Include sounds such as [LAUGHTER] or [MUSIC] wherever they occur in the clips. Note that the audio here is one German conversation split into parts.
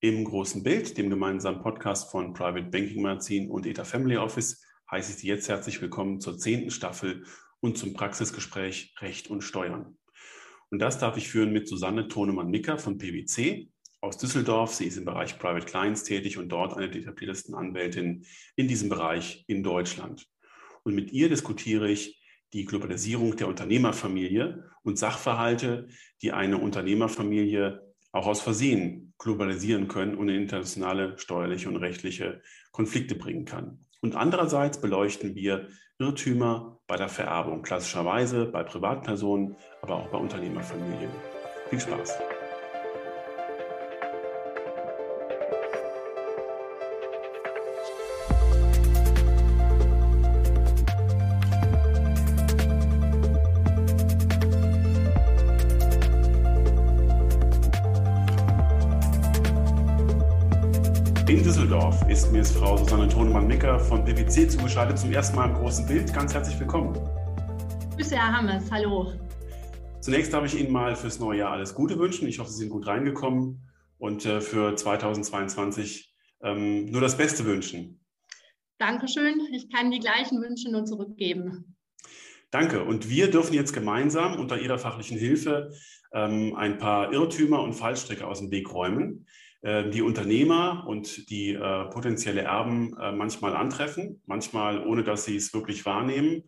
Im großen Bild, dem gemeinsamen Podcast von Private Banking Magazin und ETA Family Office, heiße ich Sie jetzt herzlich willkommen zur zehnten Staffel und zum Praxisgespräch Recht und Steuern. Und das darf ich führen mit Susanne Tonemann-Micker von PwC aus Düsseldorf. Sie ist im Bereich Private Clients tätig und dort eine der etabliertesten Anwältin in diesem Bereich in Deutschland. Und mit ihr diskutiere ich die Globalisierung der Unternehmerfamilie und Sachverhalte, die eine Unternehmerfamilie auch aus Versehen globalisieren können und in internationale steuerliche und rechtliche Konflikte bringen kann. Und andererseits beleuchten wir Irrtümer bei der Vererbung, klassischerweise bei Privatpersonen, aber auch bei Unternehmerfamilien. Viel Spaß! Frau Susanne Tonemann-Micker von PwC zugeschaltet, zum ersten Mal im großen Bild. Ganz herzlich willkommen. Grüße, Herr Hammes. Hallo. Zunächst darf ich Ihnen mal fürs neue Jahr alles Gute wünschen. Ich hoffe, Sie sind gut reingekommen und äh, für 2022 ähm, nur das Beste wünschen. Dankeschön. Ich kann die gleichen Wünsche nur zurückgeben. Danke. Und wir dürfen jetzt gemeinsam unter Ihrer fachlichen Hilfe ähm, ein paar Irrtümer und Fallstricke aus dem Weg räumen. Äh, die Unternehmer und die äh, potenzielle Erben äh, manchmal antreffen, manchmal ohne dass sie es wirklich wahrnehmen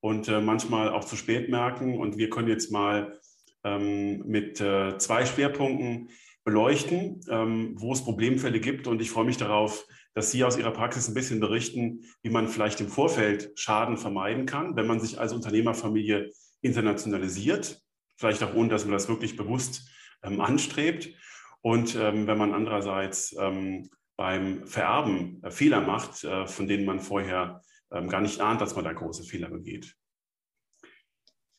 und äh, manchmal auch zu spät merken. Und wir können jetzt mal ähm, mit äh, zwei Schwerpunkten beleuchten, ähm, wo es Problemfälle gibt. Und ich freue mich darauf, dass Sie aus Ihrer Praxis ein bisschen berichten, wie man vielleicht im Vorfeld Schaden vermeiden kann, wenn man sich als Unternehmerfamilie internationalisiert, vielleicht auch ohne, dass man das wirklich bewusst ähm, anstrebt. Und ähm, wenn man andererseits ähm, beim Vererben äh, Fehler macht, äh, von denen man vorher ähm, gar nicht ahnt, dass man da große Fehler begeht.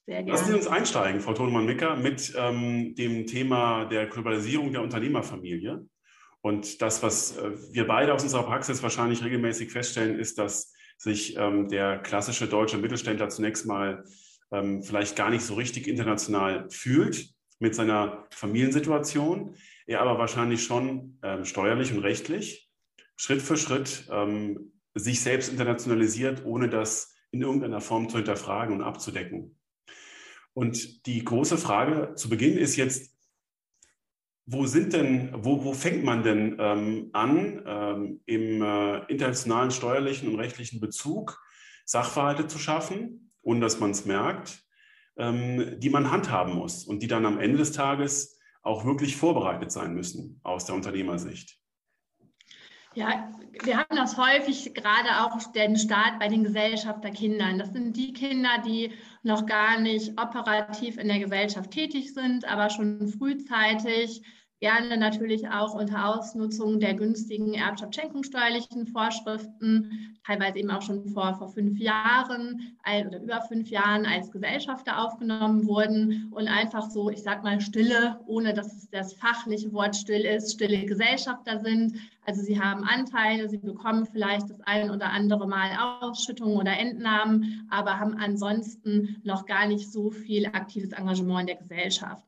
Lassen Sie uns einsteigen, Frau Thonemann-Micker, mit ähm, dem Thema der Globalisierung der Unternehmerfamilie. Und das, was äh, wir beide aus unserer Praxis wahrscheinlich regelmäßig feststellen, ist, dass sich ähm, der klassische deutsche Mittelständler zunächst mal ähm, vielleicht gar nicht so richtig international fühlt mit seiner Familiensituation er aber wahrscheinlich schon ähm, steuerlich und rechtlich Schritt für Schritt ähm, sich selbst internationalisiert, ohne das in irgendeiner Form zu hinterfragen und abzudecken. Und die große Frage zu Beginn ist jetzt, wo sind denn, wo, wo fängt man denn ähm, an, ähm, im äh, internationalen steuerlichen und rechtlichen Bezug Sachverhalte zu schaffen, ohne dass man es merkt, ähm, die man handhaben muss und die dann am Ende des Tages auch wirklich vorbereitet sein müssen aus der Unternehmersicht? Ja, wir haben das häufig gerade auch den Start bei den Gesellschafterkindern. Das sind die Kinder, die noch gar nicht operativ in der Gesellschaft tätig sind, aber schon frühzeitig gerne natürlich auch unter Ausnutzung der günstigen erbschaftsschenkungssteuerlichen Vorschriften, teilweise eben auch schon vor, vor fünf Jahren oder über fünf Jahren als Gesellschafter aufgenommen wurden und einfach so, ich sag mal, stille, ohne dass es das fachliche Wort still ist, stille Gesellschafter sind. Also sie haben Anteile, sie bekommen vielleicht das ein oder andere Mal Ausschüttungen oder Entnahmen, aber haben ansonsten noch gar nicht so viel aktives Engagement in der Gesellschaft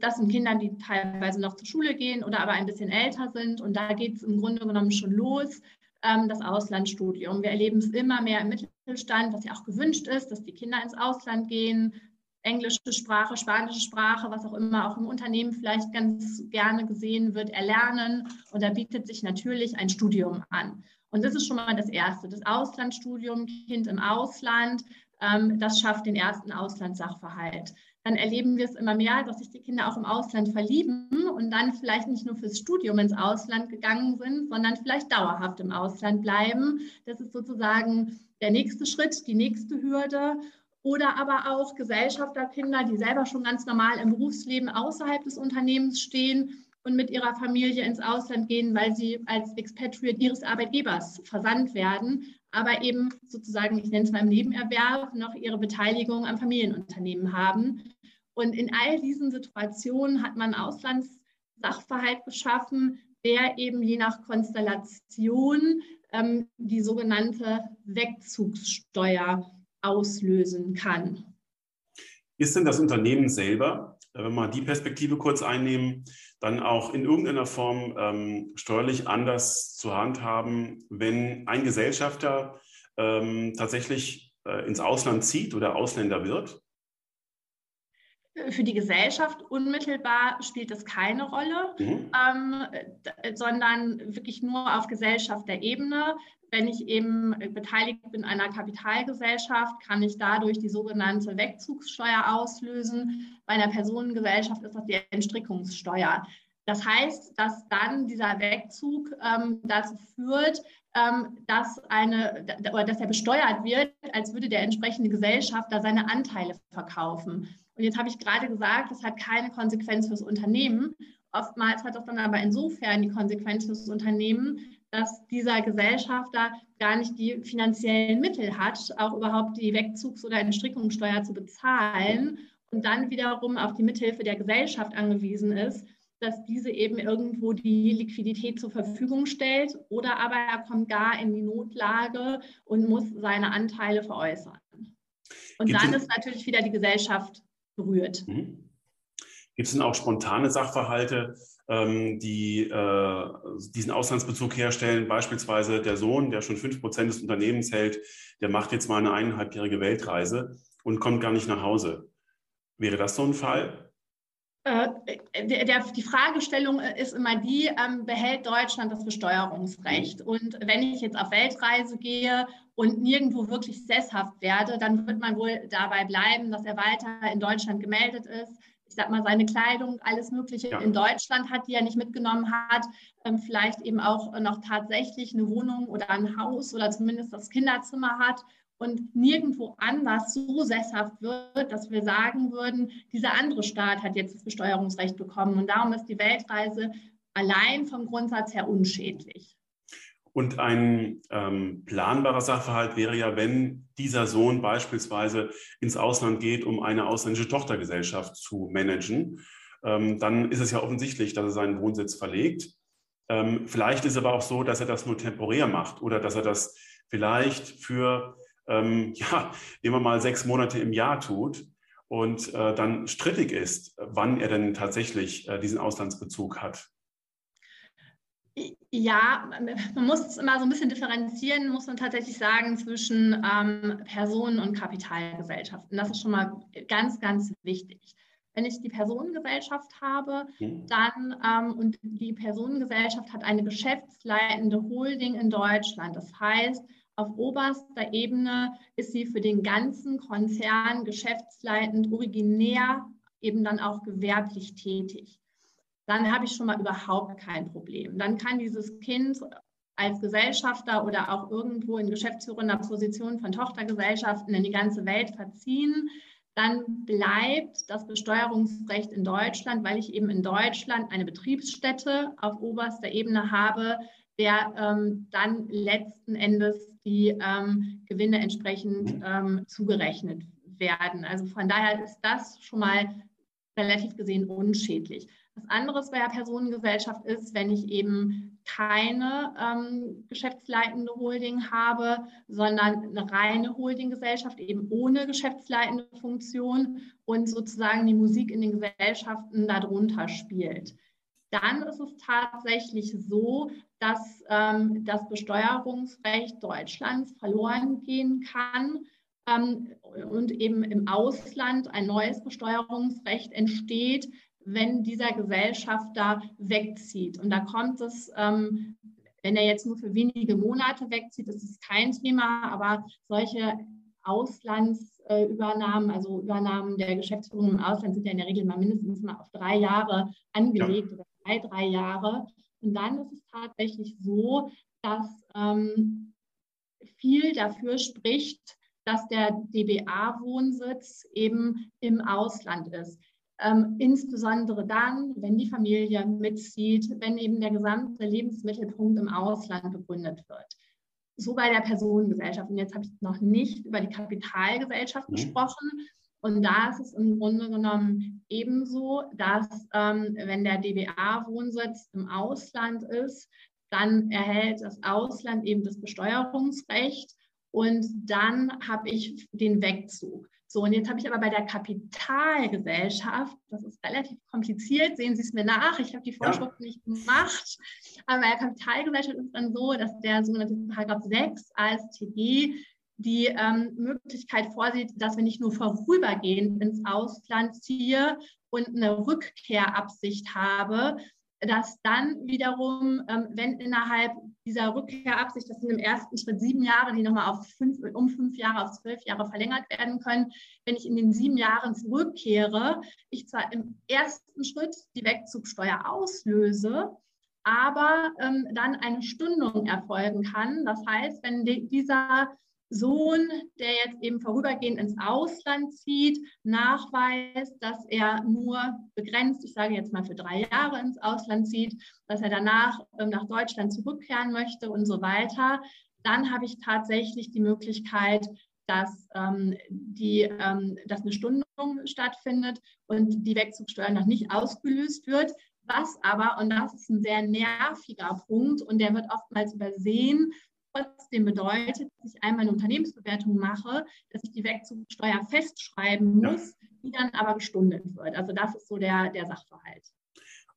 das sind Kinder, die teilweise noch zur Schule gehen oder aber ein bisschen älter sind. Und da geht es im Grunde genommen schon los, ähm, das Auslandsstudium. Wir erleben es immer mehr im Mittelstand, was ja auch gewünscht ist, dass die Kinder ins Ausland gehen, englische Sprache, spanische Sprache, was auch immer auch im Unternehmen vielleicht ganz gerne gesehen wird, erlernen. Und da bietet sich natürlich ein Studium an. Und das ist schon mal das Erste, das Auslandsstudium, Kind im Ausland, ähm, das schafft den ersten Auslandssachverhalt dann erleben wir es immer mehr, dass sich die Kinder auch im Ausland verlieben und dann vielleicht nicht nur fürs Studium ins Ausland gegangen sind, sondern vielleicht dauerhaft im Ausland bleiben. Das ist sozusagen der nächste Schritt, die nächste Hürde. Oder aber auch Gesellschafterkinder, die selber schon ganz normal im Berufsleben außerhalb des Unternehmens stehen und mit ihrer Familie ins Ausland gehen, weil sie als Expatriate ihres Arbeitgebers versandt werden, aber eben sozusagen, ich nenne es mal im Nebenerwerb, noch ihre Beteiligung am Familienunternehmen haben. Und in all diesen Situationen hat man Auslandssachverhalt geschaffen, der eben je nach Konstellation ähm, die sogenannte Wegzugssteuer auslösen kann. Ist denn das Unternehmen selber wenn wir mal die Perspektive kurz einnehmen, dann auch in irgendeiner Form ähm, steuerlich anders zu handhaben, wenn ein Gesellschafter ähm, tatsächlich äh, ins Ausland zieht oder Ausländer wird? Für die Gesellschaft unmittelbar spielt es keine Rolle, mhm. ähm, sondern wirklich nur auf Gesellschafterebene. Wenn ich eben beteiligt bin an einer Kapitalgesellschaft, kann ich dadurch die sogenannte Wegzugssteuer auslösen. Bei einer Personengesellschaft ist das die Entstrickungssteuer. Das heißt, dass dann dieser Wegzug ähm, dazu führt, ähm, dass, eine, oder dass er besteuert wird, als würde der entsprechende Gesellschafter seine Anteile verkaufen. Und jetzt habe ich gerade gesagt, das hat keine Konsequenz fürs Unternehmen. Oftmals hat das dann aber insofern die Konsequenz fürs Unternehmen, dass dieser Gesellschafter gar nicht die finanziellen Mittel hat, auch überhaupt die Wegzugs- oder Entstrickungssteuer zu bezahlen und dann wiederum auf die Mithilfe der Gesellschaft angewiesen ist, dass diese eben irgendwo die Liquidität zur Verfügung stellt oder aber er kommt gar in die Notlage und muss seine Anteile veräußern. Und Gibt dann ist natürlich wieder die Gesellschaft berührt. Mhm. Gibt es denn auch spontane Sachverhalte, ähm, die äh, diesen Auslandsbezug herstellen? Beispielsweise der Sohn, der schon fünf Prozent des Unternehmens hält, der macht jetzt mal eine eineinhalbjährige Weltreise und kommt gar nicht nach Hause. Wäre das so ein Fall? Äh, der, die Fragestellung ist immer die, ähm, behält Deutschland das Besteuerungsrecht? Und wenn ich jetzt auf Weltreise gehe und nirgendwo wirklich sesshaft werde, dann wird man wohl dabei bleiben, dass er weiter in Deutschland gemeldet ist. Ich sag mal, seine Kleidung, alles Mögliche ja. in Deutschland hat, die er nicht mitgenommen hat. Ähm, vielleicht eben auch noch tatsächlich eine Wohnung oder ein Haus oder zumindest das Kinderzimmer hat und nirgendwo anders so sesshaft wird, dass wir sagen würden, dieser andere Staat hat jetzt das Besteuerungsrecht bekommen. Und darum ist die Weltreise allein vom Grundsatz her unschädlich. Und ein ähm, planbarer Sachverhalt wäre ja, wenn dieser Sohn beispielsweise ins Ausland geht, um eine ausländische Tochtergesellschaft zu managen, ähm, dann ist es ja offensichtlich, dass er seinen Wohnsitz verlegt. Ähm, vielleicht ist es aber auch so, dass er das nur temporär macht oder dass er das vielleicht für ähm, [LAUGHS] ja, nehmen wir mal sechs Monate im Jahr tut und äh, dann strittig ist, wann er denn tatsächlich äh, diesen Auslandsbezug hat. Ja, man muss es immer so ein bisschen differenzieren, muss man tatsächlich sagen, zwischen ähm, Personen- und Kapitalgesellschaften. Das ist schon mal ganz, ganz wichtig. Wenn ich die Personengesellschaft habe, hm. dann ähm, und die Personengesellschaft hat eine geschäftsleitende Holding in Deutschland. Das heißt, auf oberster Ebene ist sie für den ganzen Konzern geschäftsleitend, originär, eben dann auch gewerblich tätig. Dann habe ich schon mal überhaupt kein Problem. Dann kann dieses Kind als Gesellschafter oder auch irgendwo in geschäftsführender Position von Tochtergesellschaften in die ganze Welt verziehen. Dann bleibt das Besteuerungsrecht in Deutschland, weil ich eben in Deutschland eine Betriebsstätte auf oberster Ebene habe, der ähm, dann letzten Endes die ähm, Gewinne entsprechend ähm, zugerechnet werden. Also von daher ist das schon mal relativ gesehen unschädlich. Was anderes bei der Personengesellschaft ist, wenn ich eben keine ähm, geschäftsleitende Holding habe, sondern eine reine Holdinggesellschaft, eben ohne geschäftsleitende Funktion und sozusagen die Musik in den Gesellschaften darunter spielt dann ist es tatsächlich so, dass ähm, das Besteuerungsrecht Deutschlands verloren gehen kann ähm, und eben im Ausland ein neues Besteuerungsrecht entsteht, wenn dieser Gesellschafter wegzieht. Und da kommt es, ähm, wenn er jetzt nur für wenige Monate wegzieht, ist es kein Thema, aber solche Auslandsübernahmen, also Übernahmen der Geschäftsführung im Ausland sind ja in der Regel mal mindestens mal auf drei Jahre angelegt ja zwei, drei Jahre. Und dann ist es tatsächlich so, dass ähm, viel dafür spricht, dass der DBA-Wohnsitz eben im Ausland ist. Ähm, insbesondere dann, wenn die Familie mitzieht, wenn eben der gesamte Lebensmittelpunkt im Ausland begründet wird. So bei der Personengesellschaft. Und jetzt habe ich noch nicht über die Kapitalgesellschaft mhm. gesprochen. Und da ist es im Grunde genommen ebenso, dass ähm, wenn der DBA-Wohnsitz im Ausland ist, dann erhält das Ausland eben das Besteuerungsrecht und dann habe ich den Wegzug. So, und jetzt habe ich aber bei der Kapitalgesellschaft, das ist relativ kompliziert, sehen Sie es mir nach, ich habe die Vorschrift ja. nicht gemacht, aber bei der Kapitalgesellschaft ist es dann so, dass der sogenannte Paragraph 6 AStG die ähm, Möglichkeit vorsieht, dass wenn ich nur vorübergehend ins Ausland ziehe und eine Rückkehrabsicht habe, dass dann wiederum, ähm, wenn innerhalb dieser Rückkehrabsicht, das sind im ersten Schritt sieben Jahre, die nochmal auf fünf, um fünf Jahre auf zwölf Jahre verlängert werden können, wenn ich in den sieben Jahren zurückkehre, ich zwar im ersten Schritt die Wegzugsteuer auslöse, aber ähm, dann eine Stundung erfolgen kann. Das heißt, wenn die, dieser Sohn, der jetzt eben vorübergehend ins Ausland zieht, nachweist, dass er nur begrenzt, ich sage jetzt mal für drei Jahre ins Ausland zieht, dass er danach ähm, nach Deutschland zurückkehren möchte und so weiter, dann habe ich tatsächlich die Möglichkeit, dass, ähm, die, ähm, dass eine Stundung stattfindet und die Wegzugsteuer noch nicht ausgelöst wird. Was aber, und das ist ein sehr nerviger Punkt und der wird oftmals übersehen, trotzdem bedeutet, dass ich einmal eine Unternehmensbewertung mache, dass ich die Wegzugsteuer festschreiben muss, ja. die dann aber gestundet wird. Also das ist so der, der Sachverhalt.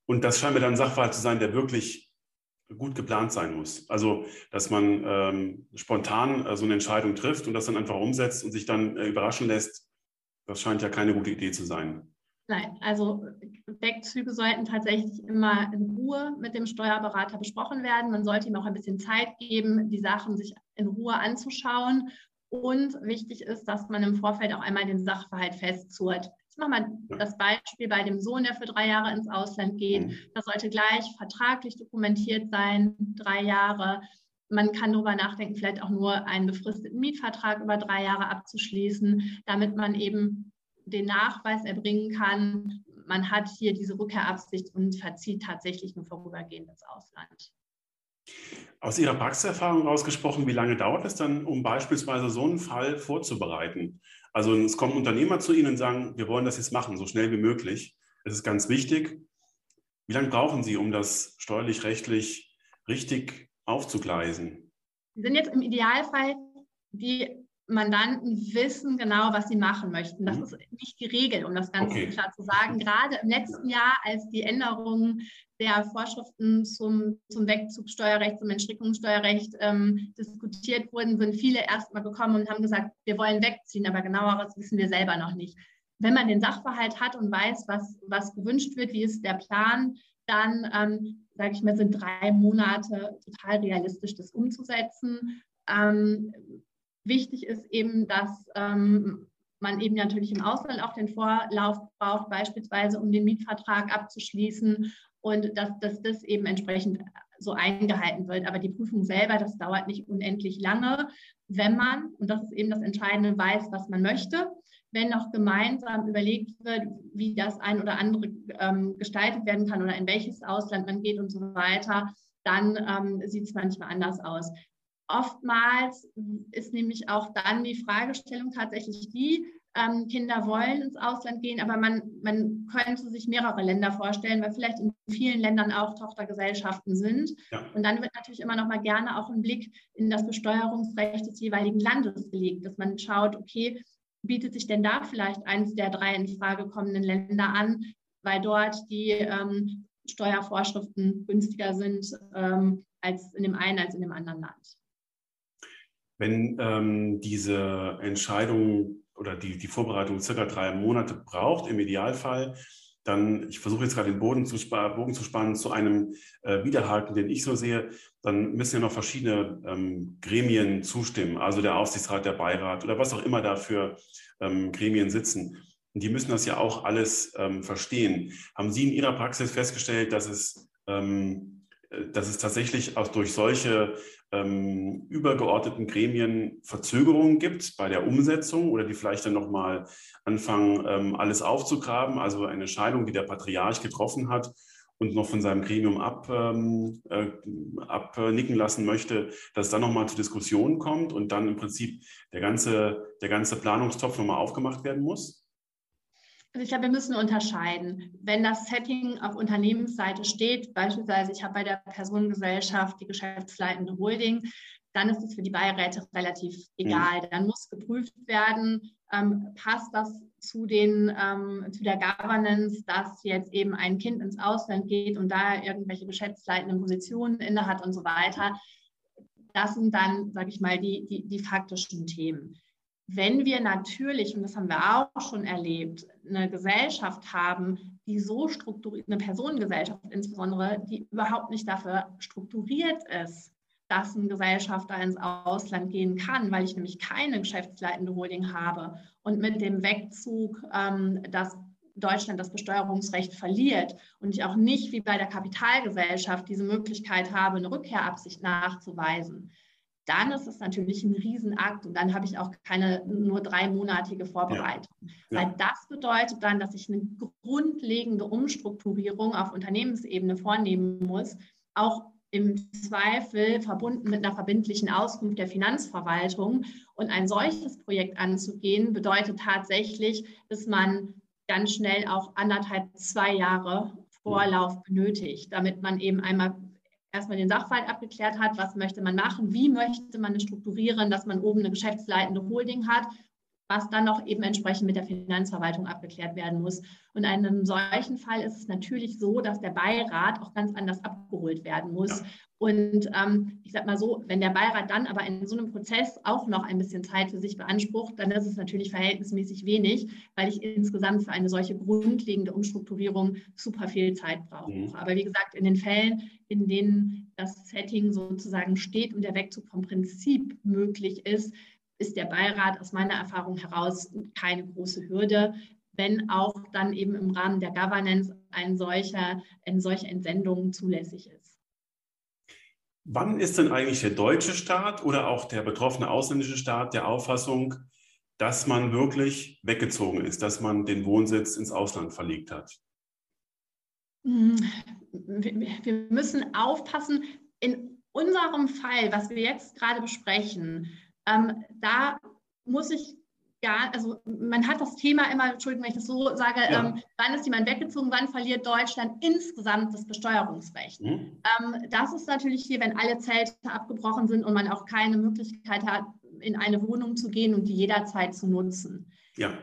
Und das scheint mir dann ein Sachverhalt zu sein, der wirklich gut geplant sein muss. Also, dass man ähm, spontan äh, so eine Entscheidung trifft und das dann einfach umsetzt und sich dann äh, überraschen lässt, das scheint ja keine gute Idee zu sein. Nein, also Wegzüge sollten tatsächlich immer in Ruhe mit dem Steuerberater besprochen werden. Man sollte ihm auch ein bisschen Zeit geben, die Sachen sich in Ruhe anzuschauen. Und wichtig ist, dass man im Vorfeld auch einmal den Sachverhalt festzurrt. Ich mache mal das Beispiel bei dem Sohn, der für drei Jahre ins Ausland geht. Mhm. Das sollte gleich vertraglich dokumentiert sein, drei Jahre. Man kann darüber nachdenken, vielleicht auch nur einen befristeten Mietvertrag über drei Jahre abzuschließen, damit man eben den Nachweis erbringen kann, man hat hier diese Rückkehrabsicht und verzieht tatsächlich nur vorübergehend ins Ausland. Aus Ihrer Praxiserfahrung rausgesprochen, wie lange dauert es dann, um beispielsweise so einen Fall vorzubereiten? Also es kommen Unternehmer zu Ihnen und sagen, wir wollen das jetzt machen, so schnell wie möglich. Es ist ganz wichtig. Wie lange brauchen Sie, um das steuerlich, rechtlich richtig aufzugleisen? Sie sind jetzt im Idealfall die Mandanten wissen genau, was sie machen möchten. Das mhm. ist nicht die Regel, um das Ganze okay. klar zu sagen. Gerade im letzten Jahr, als die Änderungen der Vorschriften zum, zum Wegzugsteuerrecht, zum Entstrickungssteuerrecht ähm, diskutiert wurden, sind viele erstmal gekommen und haben gesagt, wir wollen wegziehen, aber genaueres wissen wir selber noch nicht. Wenn man den Sachverhalt hat und weiß, was, was gewünscht wird, wie ist der Plan, dann, ähm, sage ich mal, sind drei Monate total realistisch, das umzusetzen. Ähm, Wichtig ist eben, dass ähm, man eben natürlich im Ausland auch den Vorlauf braucht, beispielsweise um den Mietvertrag abzuschließen und dass, dass das eben entsprechend so eingehalten wird. Aber die Prüfung selber, das dauert nicht unendlich lange, wenn man, und das ist eben das Entscheidende, weiß, was man möchte. Wenn noch gemeinsam überlegt wird, wie das ein oder andere ähm, gestaltet werden kann oder in welches Ausland man geht und so weiter, dann ähm, sieht es manchmal anders aus. Oftmals ist nämlich auch dann die Fragestellung tatsächlich die, ähm, Kinder wollen ins Ausland gehen, aber man, man könnte sich mehrere Länder vorstellen, weil vielleicht in vielen Ländern auch Tochtergesellschaften sind. Ja. Und dann wird natürlich immer noch mal gerne auch ein Blick in das Besteuerungsrecht des jeweiligen Landes gelegt, dass man schaut, okay, bietet sich denn da vielleicht eines der drei in Frage kommenden Länder an, weil dort die ähm, Steuervorschriften günstiger sind ähm, als in dem einen als in dem anderen Land. Wenn ähm, diese Entscheidung oder die, die Vorbereitung circa drei Monate braucht, im Idealfall, dann, ich versuche jetzt gerade den Boden zu, Bogen zu spannen zu einem äh, Widerhaken, den ich so sehe, dann müssen ja noch verschiedene ähm, Gremien zustimmen, also der Aufsichtsrat, der Beirat oder was auch immer da für ähm, Gremien sitzen. Und die müssen das ja auch alles ähm, verstehen. Haben Sie in Ihrer Praxis festgestellt, dass es, ähm, äh, dass es tatsächlich auch durch solche ähm, übergeordneten Gremien Verzögerungen gibt bei der Umsetzung oder die vielleicht dann nochmal anfangen, ähm, alles aufzugraben, also eine Entscheidung, die der Patriarch getroffen hat und noch von seinem Gremium ab, ähm, äh, abnicken lassen möchte, dass es dann nochmal zu Diskussionen kommt und dann im Prinzip der ganze, der ganze Planungstopf nochmal aufgemacht werden muss? Also ich glaube, wir müssen unterscheiden. Wenn das Setting auf Unternehmensseite steht, beispielsweise ich habe bei der Personengesellschaft die geschäftsleitende Holding, dann ist es für die Beiräte relativ egal. Mhm. Dann muss geprüft werden, ähm, passt das zu, den, ähm, zu der Governance, dass jetzt eben ein Kind ins Ausland geht und da irgendwelche geschäftsleitenden Positionen innehat und so weiter. Das sind dann, sage ich mal, die, die, die faktischen Themen. Wenn wir natürlich, und das haben wir auch schon erlebt, eine Gesellschaft haben, die so strukturiert, eine Personengesellschaft insbesondere, die überhaupt nicht dafür strukturiert ist, dass ein Gesellschafter ins Ausland gehen kann, weil ich nämlich keine geschäftsleitende Holding habe. Und mit dem Wegzug, ähm, dass Deutschland das Besteuerungsrecht verliert und ich auch nicht wie bei der Kapitalgesellschaft diese Möglichkeit habe, eine Rückkehrabsicht nachzuweisen, dann ist es natürlich ein Riesenakt und dann habe ich auch keine nur dreimonatige Vorbereitung. Ja. Ja. Weil das bedeutet dann, dass ich eine grundlegende Umstrukturierung auf Unternehmensebene vornehmen muss, auch im Zweifel verbunden mit einer verbindlichen Auskunft der Finanzverwaltung. Und ein solches Projekt anzugehen, bedeutet tatsächlich, dass man ganz schnell auch anderthalb, zwei Jahre Vorlauf benötigt, damit man eben einmal erstmal den Sachverhalt abgeklärt hat, was möchte man machen, wie möchte man es strukturieren, dass man oben eine geschäftsleitende Holding hat was dann noch eben entsprechend mit der Finanzverwaltung abgeklärt werden muss. Und in einem solchen Fall ist es natürlich so, dass der Beirat auch ganz anders abgeholt werden muss. Ja. Und ähm, ich sage mal so, wenn der Beirat dann aber in so einem Prozess auch noch ein bisschen Zeit für sich beansprucht, dann ist es natürlich verhältnismäßig wenig, weil ich insgesamt für eine solche grundlegende Umstrukturierung super viel Zeit brauche. Mhm. Aber wie gesagt, in den Fällen, in denen das Setting sozusagen steht und der Wegzug vom Prinzip möglich ist, ist der Beirat aus meiner Erfahrung heraus keine große Hürde, wenn auch dann eben im Rahmen der Governance ein solcher, eine solche Entsendung zulässig ist. Wann ist denn eigentlich der deutsche Staat oder auch der betroffene ausländische Staat der Auffassung, dass man wirklich weggezogen ist, dass man den Wohnsitz ins Ausland verlegt hat? Hm, wir müssen aufpassen. In unserem Fall, was wir jetzt gerade besprechen, ähm, da muss ich gar, also man hat das Thema immer, Entschuldigung, wenn ich das so sage, ja. ähm, wann ist jemand weggezogen, wann verliert Deutschland insgesamt das Besteuerungsrecht? Mhm. Ähm, das ist natürlich hier, wenn alle Zelte abgebrochen sind und man auch keine Möglichkeit hat, in eine Wohnung zu gehen und die jederzeit zu nutzen. Ja.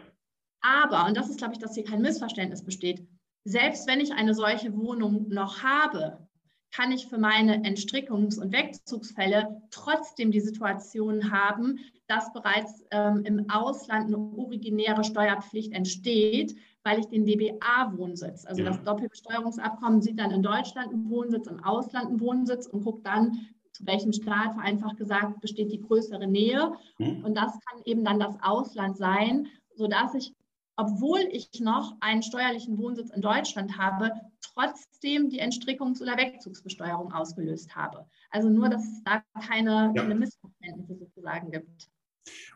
Aber, und das ist, glaube ich, dass hier kein Missverständnis besteht, selbst wenn ich eine solche Wohnung noch habe, kann ich für meine Entstrickungs- und Wegzugsfälle trotzdem die Situation haben, dass bereits ähm, im Ausland eine originäre Steuerpflicht entsteht, weil ich den DBA-Wohnsitz, also ja. das Doppelbesteuerungsabkommen sieht dann in Deutschland einen Wohnsitz, im Ausland einen Wohnsitz und guckt dann, zu welchem Staat vereinfacht gesagt besteht die größere Nähe. Mhm. Und das kann eben dann das Ausland sein, sodass ich obwohl ich noch einen steuerlichen Wohnsitz in Deutschland habe, trotzdem die Entstrickungs- oder Wegzugsbesteuerung ausgelöst habe. Also nur, dass es da keine, ja. keine Missverständnisse sozusagen gibt.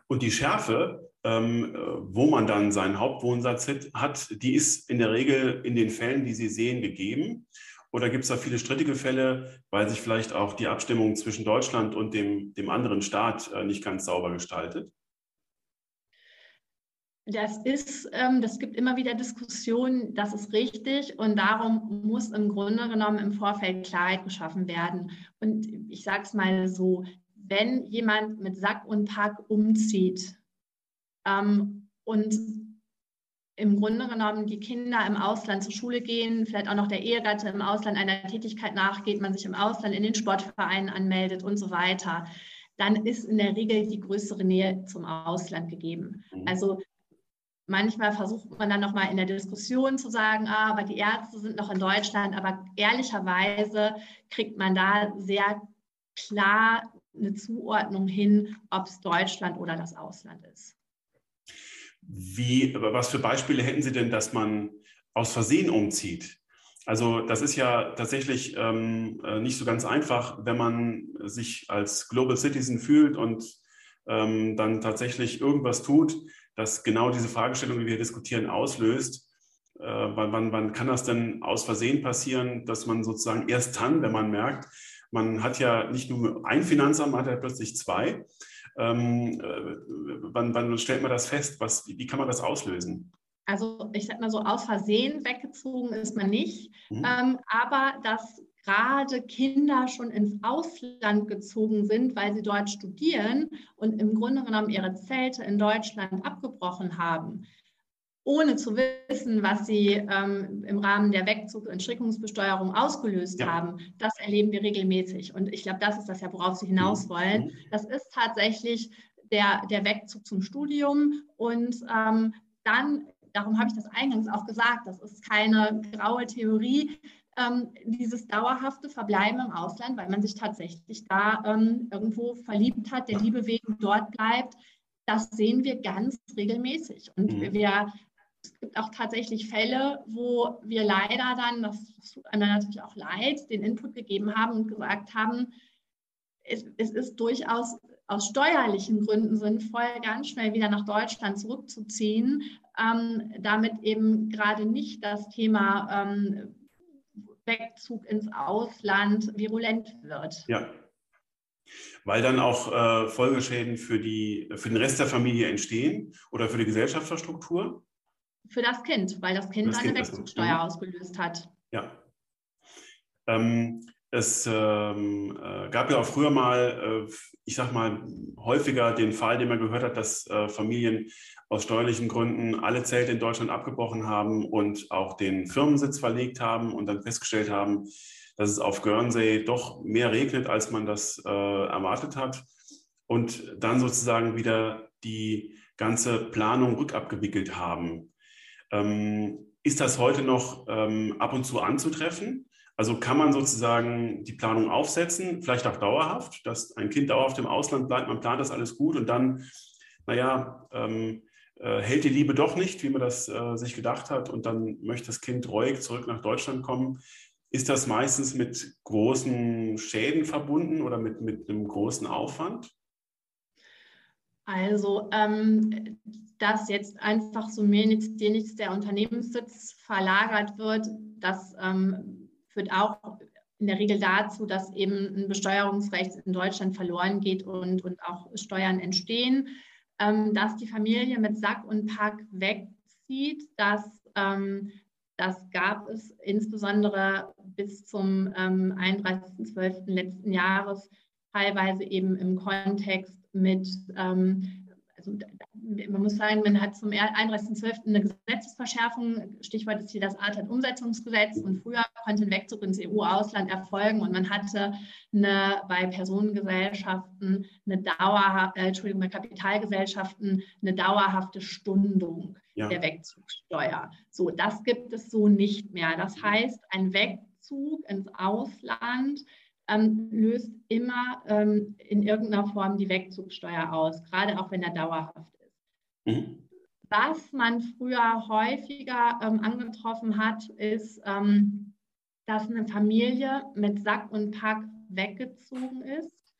Und die Schärfe, ähm, wo man dann seinen Hauptwohnsatz hat, die ist in der Regel in den Fällen, die Sie sehen, gegeben. Oder gibt es da viele strittige Fälle, weil sich vielleicht auch die Abstimmung zwischen Deutschland und dem, dem anderen Staat äh, nicht ganz sauber gestaltet? Das ist, ähm, das gibt immer wieder Diskussionen, das ist richtig und darum muss im Grunde genommen im Vorfeld Klarheit geschaffen werden. Und ich sage es mal so, wenn jemand mit Sack und Pack umzieht ähm, und im Grunde genommen die Kinder im Ausland zur Schule gehen, vielleicht auch noch der Ehegatte im Ausland einer Tätigkeit nachgeht, man sich im Ausland in den Sportvereinen anmeldet und so weiter, dann ist in der Regel die größere Nähe zum Ausland gegeben. Mhm. Also Manchmal versucht man dann nochmal in der Diskussion zu sagen, ah, aber die Ärzte sind noch in Deutschland, aber ehrlicherweise kriegt man da sehr klar eine Zuordnung hin, ob es Deutschland oder das Ausland ist. Wie, was für Beispiele hätten Sie denn, dass man aus Versehen umzieht? Also das ist ja tatsächlich ähm, äh, nicht so ganz einfach, wenn man sich als Global Citizen fühlt und ähm, dann tatsächlich irgendwas tut, das genau diese Fragestellung, die wir diskutieren, auslöst. Äh, wann, wann, wann kann das denn aus Versehen passieren, dass man sozusagen erst dann, wenn man merkt, man hat ja nicht nur ein Finanzamt, man hat ja plötzlich zwei. Ähm, äh, wann, wann stellt man das fest? Was, wie, wie kann man das auslösen? Also ich sag mal so, aus Versehen weggezogen ist man nicht, mhm. ähm, aber das gerade Kinder schon ins Ausland gezogen sind, weil sie dort studieren und im Grunde genommen ihre Zelte in Deutschland abgebrochen haben, ohne zu wissen, was sie ähm, im Rahmen der Wegzug- und Schrickungsbesteuerung ausgelöst ja. haben, das erleben wir regelmäßig. Und ich glaube, das ist das ja, worauf Sie hinaus mhm. wollen. Mhm. Das ist tatsächlich der, der Wegzug zum Studium und ähm, dann darum habe ich das eingangs auch gesagt, das ist keine graue Theorie, ähm, dieses dauerhafte Verbleiben im Ausland, weil man sich tatsächlich da ähm, irgendwo verliebt hat, der Liebe wegen dort bleibt, das sehen wir ganz regelmäßig. Und mhm. wir, es gibt auch tatsächlich Fälle, wo wir leider dann, das tut einem natürlich auch leid, den Input gegeben haben und gesagt haben, es, es ist durchaus aus steuerlichen Gründen sinnvoll, ganz schnell wieder nach Deutschland zurückzuziehen, ähm, damit eben gerade nicht das Thema ähm, Wegzug ins Ausland virulent wird. Ja. Weil dann auch äh, Folgeschäden für, die, für den Rest der Familie entstehen oder für die Gesellschaftsstruktur? Für das Kind, weil das Kind das eine kind Wegzugsteuer mhm. ausgelöst hat. Ja. Ähm, es ähm, äh, gab ja auch früher mal, äh, ich sag mal, häufiger den Fall, den man gehört hat, dass äh, Familien aus steuerlichen Gründen alle Zelte in Deutschland abgebrochen haben und auch den Firmensitz verlegt haben und dann festgestellt haben, dass es auf Guernsey doch mehr regnet, als man das äh, erwartet hat. Und dann sozusagen wieder die ganze Planung rückabgewickelt haben. Ähm, ist das heute noch ähm, ab und zu anzutreffen? Also kann man sozusagen die Planung aufsetzen, vielleicht auch dauerhaft, dass ein Kind dauerhaft im Ausland bleibt, man plant das alles gut und dann, naja, ähm, äh, hält die Liebe doch nicht, wie man das äh, sich gedacht hat und dann möchte das Kind reuig zurück nach Deutschland kommen. Ist das meistens mit großen Schäden verbunden oder mit, mit einem großen Aufwand? Also, ähm, dass jetzt einfach so mir nichts, dir nichts der Unternehmenssitz verlagert wird, das ähm, führt auch in der Regel dazu, dass eben ein Besteuerungsrecht in Deutschland verloren geht und, und auch Steuern entstehen. Ähm, dass die Familie mit Sack und Pack wegzieht, das, ähm, das gab es insbesondere bis zum ähm, 31.12. letzten Jahres, teilweise eben im Kontext mit ähm, also man muss sagen, man hat zum 31.12. eine Gesetzesverschärfung, Stichwort ist hier das ATAT-Umsetzungsgesetz und früher konnte ein Wegzug ins EU-Ausland erfolgen und man hatte eine, bei Personengesellschaften eine dauerhafte, äh, Entschuldigung, bei Kapitalgesellschaften eine dauerhafte Stundung ja. der Wegzugsteuer. So, das gibt es so nicht mehr. Das heißt, ein Wegzug ins Ausland ähm, löst immer ähm, in irgendeiner Form die Wegzugsteuer aus, gerade auch wenn er dauerhaft ist. Mhm. Was man früher häufiger ähm, angetroffen hat, ist, ähm, dass eine Familie mit Sack und Pack weggezogen ist,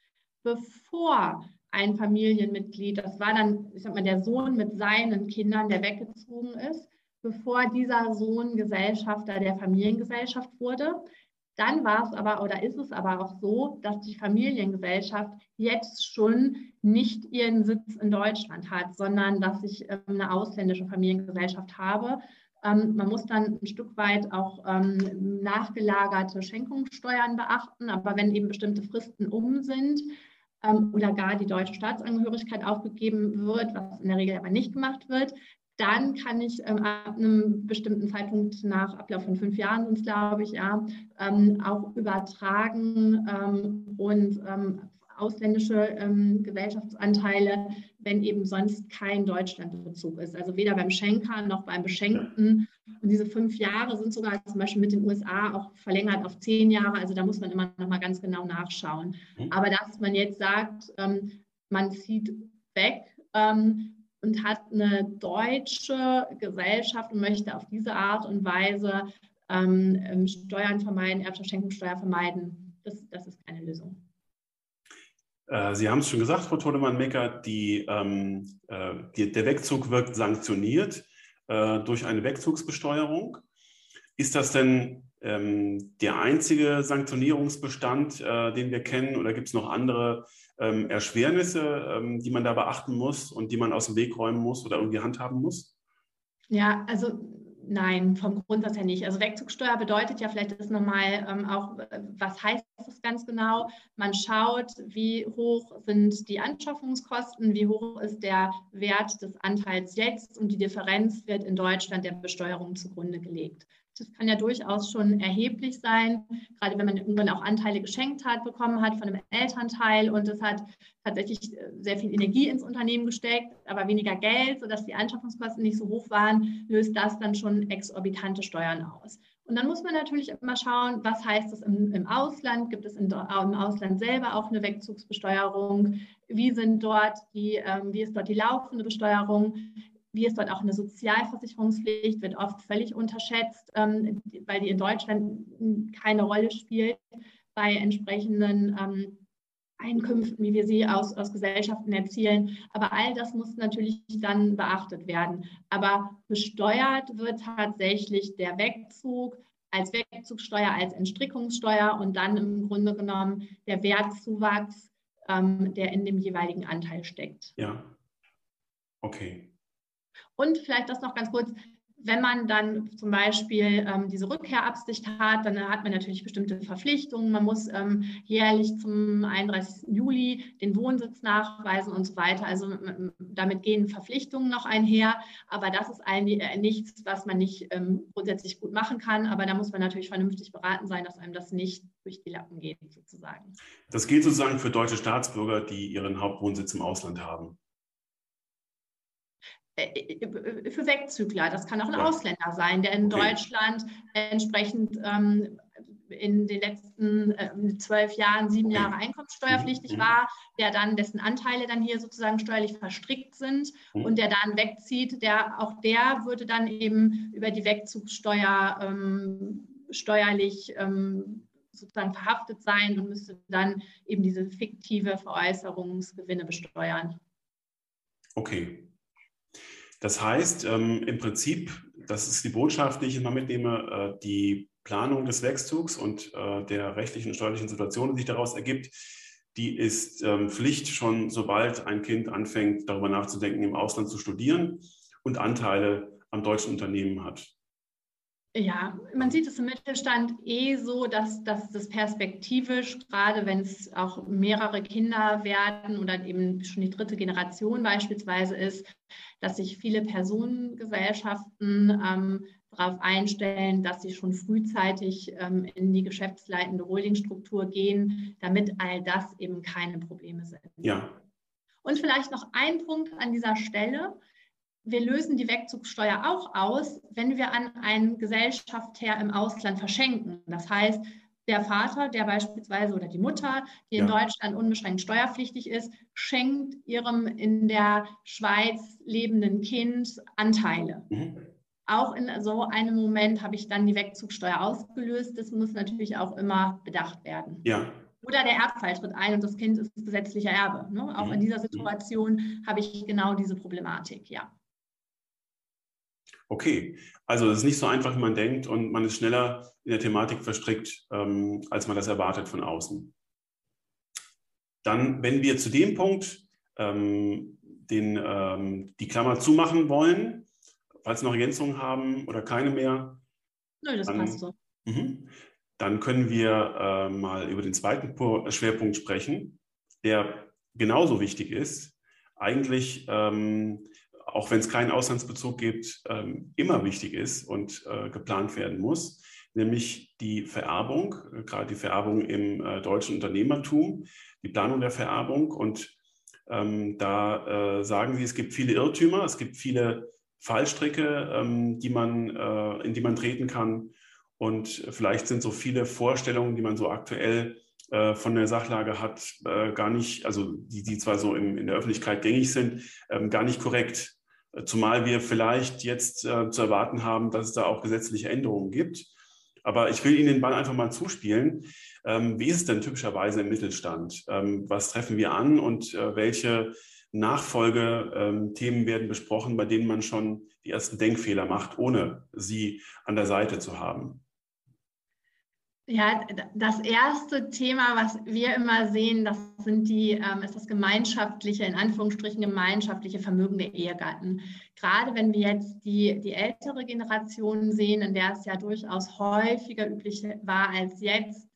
bevor ein Familienmitglied, das war dann, ich sag mal, der Sohn mit seinen Kindern, der weggezogen ist, bevor dieser Sohn Gesellschafter der Familiengesellschaft wurde. Dann war es aber oder ist es aber auch so, dass die Familiengesellschaft jetzt schon nicht ihren Sitz in Deutschland hat, sondern dass ich ähm, eine ausländische Familiengesellschaft habe. Ähm, man muss dann ein Stück weit auch ähm, nachgelagerte Schenkungssteuern beachten, aber wenn eben bestimmte Fristen um sind, oder gar die deutsche Staatsangehörigkeit aufgegeben wird, was in der Regel aber nicht gemacht wird, dann kann ich ähm, ab einem bestimmten Zeitpunkt nach Ablauf von fünf Jahren es, glaube ich, ja, ähm, auch übertragen ähm, und ähm, ausländische ähm, Gesellschaftsanteile, wenn eben sonst kein Deutschlandbezug ist. Also weder beim Schenker noch beim Beschenkten. Und diese fünf Jahre sind sogar zum Beispiel mit den USA auch verlängert auf zehn Jahre. Also da muss man immer noch mal ganz genau nachschauen. Mhm. Aber dass man jetzt sagt, ähm, man zieht weg, und hat eine deutsche Gesellschaft und möchte auf diese Art und Weise ähm, ähm Steuern vermeiden, Erbschaftsschenkungssteuer vermeiden. Das, das ist keine Lösung. Äh, Sie haben es schon gesagt, Frau Todemann-Mecker, ähm, äh, der Wegzug wird sanktioniert äh, durch eine Wegzugsbesteuerung. Ist das denn ähm, der einzige Sanktionierungsbestand, äh, den wir kennen, oder gibt es noch andere ähm, Erschwernisse, ähm, die man da beachten muss und die man aus dem Weg räumen muss oder irgendwie handhaben muss? Ja, also Nein, vom Grundsatz her nicht. Also Wegzugsteuer bedeutet ja vielleicht das nochmal ähm, auch, äh, was heißt das ganz genau? Man schaut, wie hoch sind die Anschaffungskosten, wie hoch ist der Wert des Anteils jetzt und die Differenz wird in Deutschland der Besteuerung zugrunde gelegt. Das kann ja durchaus schon erheblich sein, gerade wenn man irgendwann auch Anteile geschenkt hat, bekommen hat von einem Elternteil und es hat tatsächlich äh, sehr viel Energie ins Unternehmen gesteckt, aber weniger Geld, sodass die Anschaffungskosten nicht so hoch waren, löst das dann schon exorbitante Steuern aus. Und dann muss man natürlich immer schauen, was heißt das im, im Ausland? Gibt es in, im Ausland selber auch eine Wegzugsbesteuerung? Wie sind dort die, ähm, wie ist dort die laufende Besteuerung? Wie ist dort auch eine Sozialversicherungspflicht, wird oft völlig unterschätzt, ähm, weil die in Deutschland keine Rolle spielt bei entsprechenden ähm, Einkünften, wie wir sie aus, aus Gesellschaften erzielen. Aber all das muss natürlich dann beachtet werden. Aber besteuert wird tatsächlich der Wegzug als Wegzugsteuer, als Entstrickungssteuer und dann im Grunde genommen der Wertzuwachs, ähm, der in dem jeweiligen Anteil steckt. Ja, okay. Und vielleicht das noch ganz kurz, wenn man dann zum Beispiel ähm, diese Rückkehrabsicht hat, dann hat man natürlich bestimmte Verpflichtungen. Man muss ähm, jährlich zum 31. Juli den Wohnsitz nachweisen und so weiter. Also damit gehen Verpflichtungen noch einher. Aber das ist eigentlich äh, nichts, was man nicht ähm, grundsätzlich gut machen kann. Aber da muss man natürlich vernünftig beraten sein, dass einem das nicht durch die Lappen geht, sozusagen. Das gilt sozusagen für deutsche Staatsbürger, die ihren Hauptwohnsitz im Ausland haben. Äh, äh, für Wegzügler. Das kann auch ein ja. Ausländer sein, der in okay. Deutschland entsprechend ähm, in den letzten äh, zwölf Jahren, sieben okay. Jahre einkommenssteuerpflichtig mhm. war, der dann, dessen Anteile dann hier sozusagen steuerlich verstrickt sind mhm. und der dann wegzieht, der auch der würde dann eben über die Wegzugssteuer ähm, steuerlich ähm, sozusagen verhaftet sein und müsste dann eben diese fiktive Veräußerungsgewinne besteuern. Okay, das heißt, ähm, im Prinzip, das ist die Botschaft, die ich immer mitnehme, äh, die Planung des Wegzugs und äh, der rechtlichen und steuerlichen Situation, die sich daraus ergibt, die ist ähm, Pflicht schon, sobald ein Kind anfängt, darüber nachzudenken, im Ausland zu studieren und Anteile am deutschen Unternehmen hat. Ja, man sieht es im Mittelstand eh so, dass, dass das perspektivisch, gerade wenn es auch mehrere Kinder werden oder eben schon die dritte Generation beispielsweise ist, dass sich viele Personengesellschaften ähm, darauf einstellen, dass sie schon frühzeitig ähm, in die geschäftsleitende Holdingstruktur gehen, damit all das eben keine Probleme sind. Ja. Und vielleicht noch ein Punkt an dieser Stelle wir lösen die Wegzugssteuer auch aus, wenn wir an einen Gesellschafter im Ausland verschenken. Das heißt, der Vater, der beispielsweise oder die Mutter, die ja. in Deutschland unbeschränkt steuerpflichtig ist, schenkt ihrem in der Schweiz lebenden Kind Anteile. Mhm. Auch in so einem Moment habe ich dann die Wegzugssteuer ausgelöst. Das muss natürlich auch immer bedacht werden. Ja. Oder der Erbfall tritt ein und das Kind ist gesetzlicher Erbe. Ne? Auch mhm. in dieser Situation habe ich genau diese Problematik, ja. Okay, also es ist nicht so einfach, wie man denkt und man ist schneller in der Thematik verstrickt, ähm, als man das erwartet von außen. Dann, wenn wir zu dem Punkt ähm, den, ähm, die Klammer zumachen wollen, falls noch Ergänzungen haben oder keine mehr. Nö, das dann, passt so. Mh, dann können wir äh, mal über den zweiten Schwerpunkt sprechen, der genauso wichtig ist. Eigentlich ähm, auch wenn es keinen Auslandsbezug gibt, ähm, immer wichtig ist und äh, geplant werden muss, nämlich die Vererbung, äh, gerade die Vererbung im äh, deutschen Unternehmertum, die Planung der Vererbung. Und ähm, da sagen Sie, es gibt viele Irrtümer, es gibt viele Fallstricke, ähm, die man, in die man treten kann. Und vielleicht sind so viele Vorstellungen, die man so aktuell von der Sachlage hat, äh, gar nicht, also die, die zwar so in, in der Öffentlichkeit gängig sind, ähm, gar nicht korrekt. Zumal wir vielleicht jetzt äh, zu erwarten haben, dass es da auch gesetzliche Änderungen gibt. Aber ich will Ihnen den Ball einfach mal zuspielen. Ähm, wie ist es denn typischerweise im Mittelstand? Ähm, was treffen wir an und äh, welche Nachfolgethemen ähm, werden besprochen, bei denen man schon die ersten Denkfehler macht, ohne sie an der Seite zu haben? Ja, das erste Thema, was wir immer sehen, das sind die, ähm, ist das gemeinschaftliche, in Anführungsstrichen gemeinschaftliche Vermögen der Ehegatten. Gerade wenn wir jetzt die, die ältere Generation sehen, in der es ja durchaus häufiger üblich war als jetzt,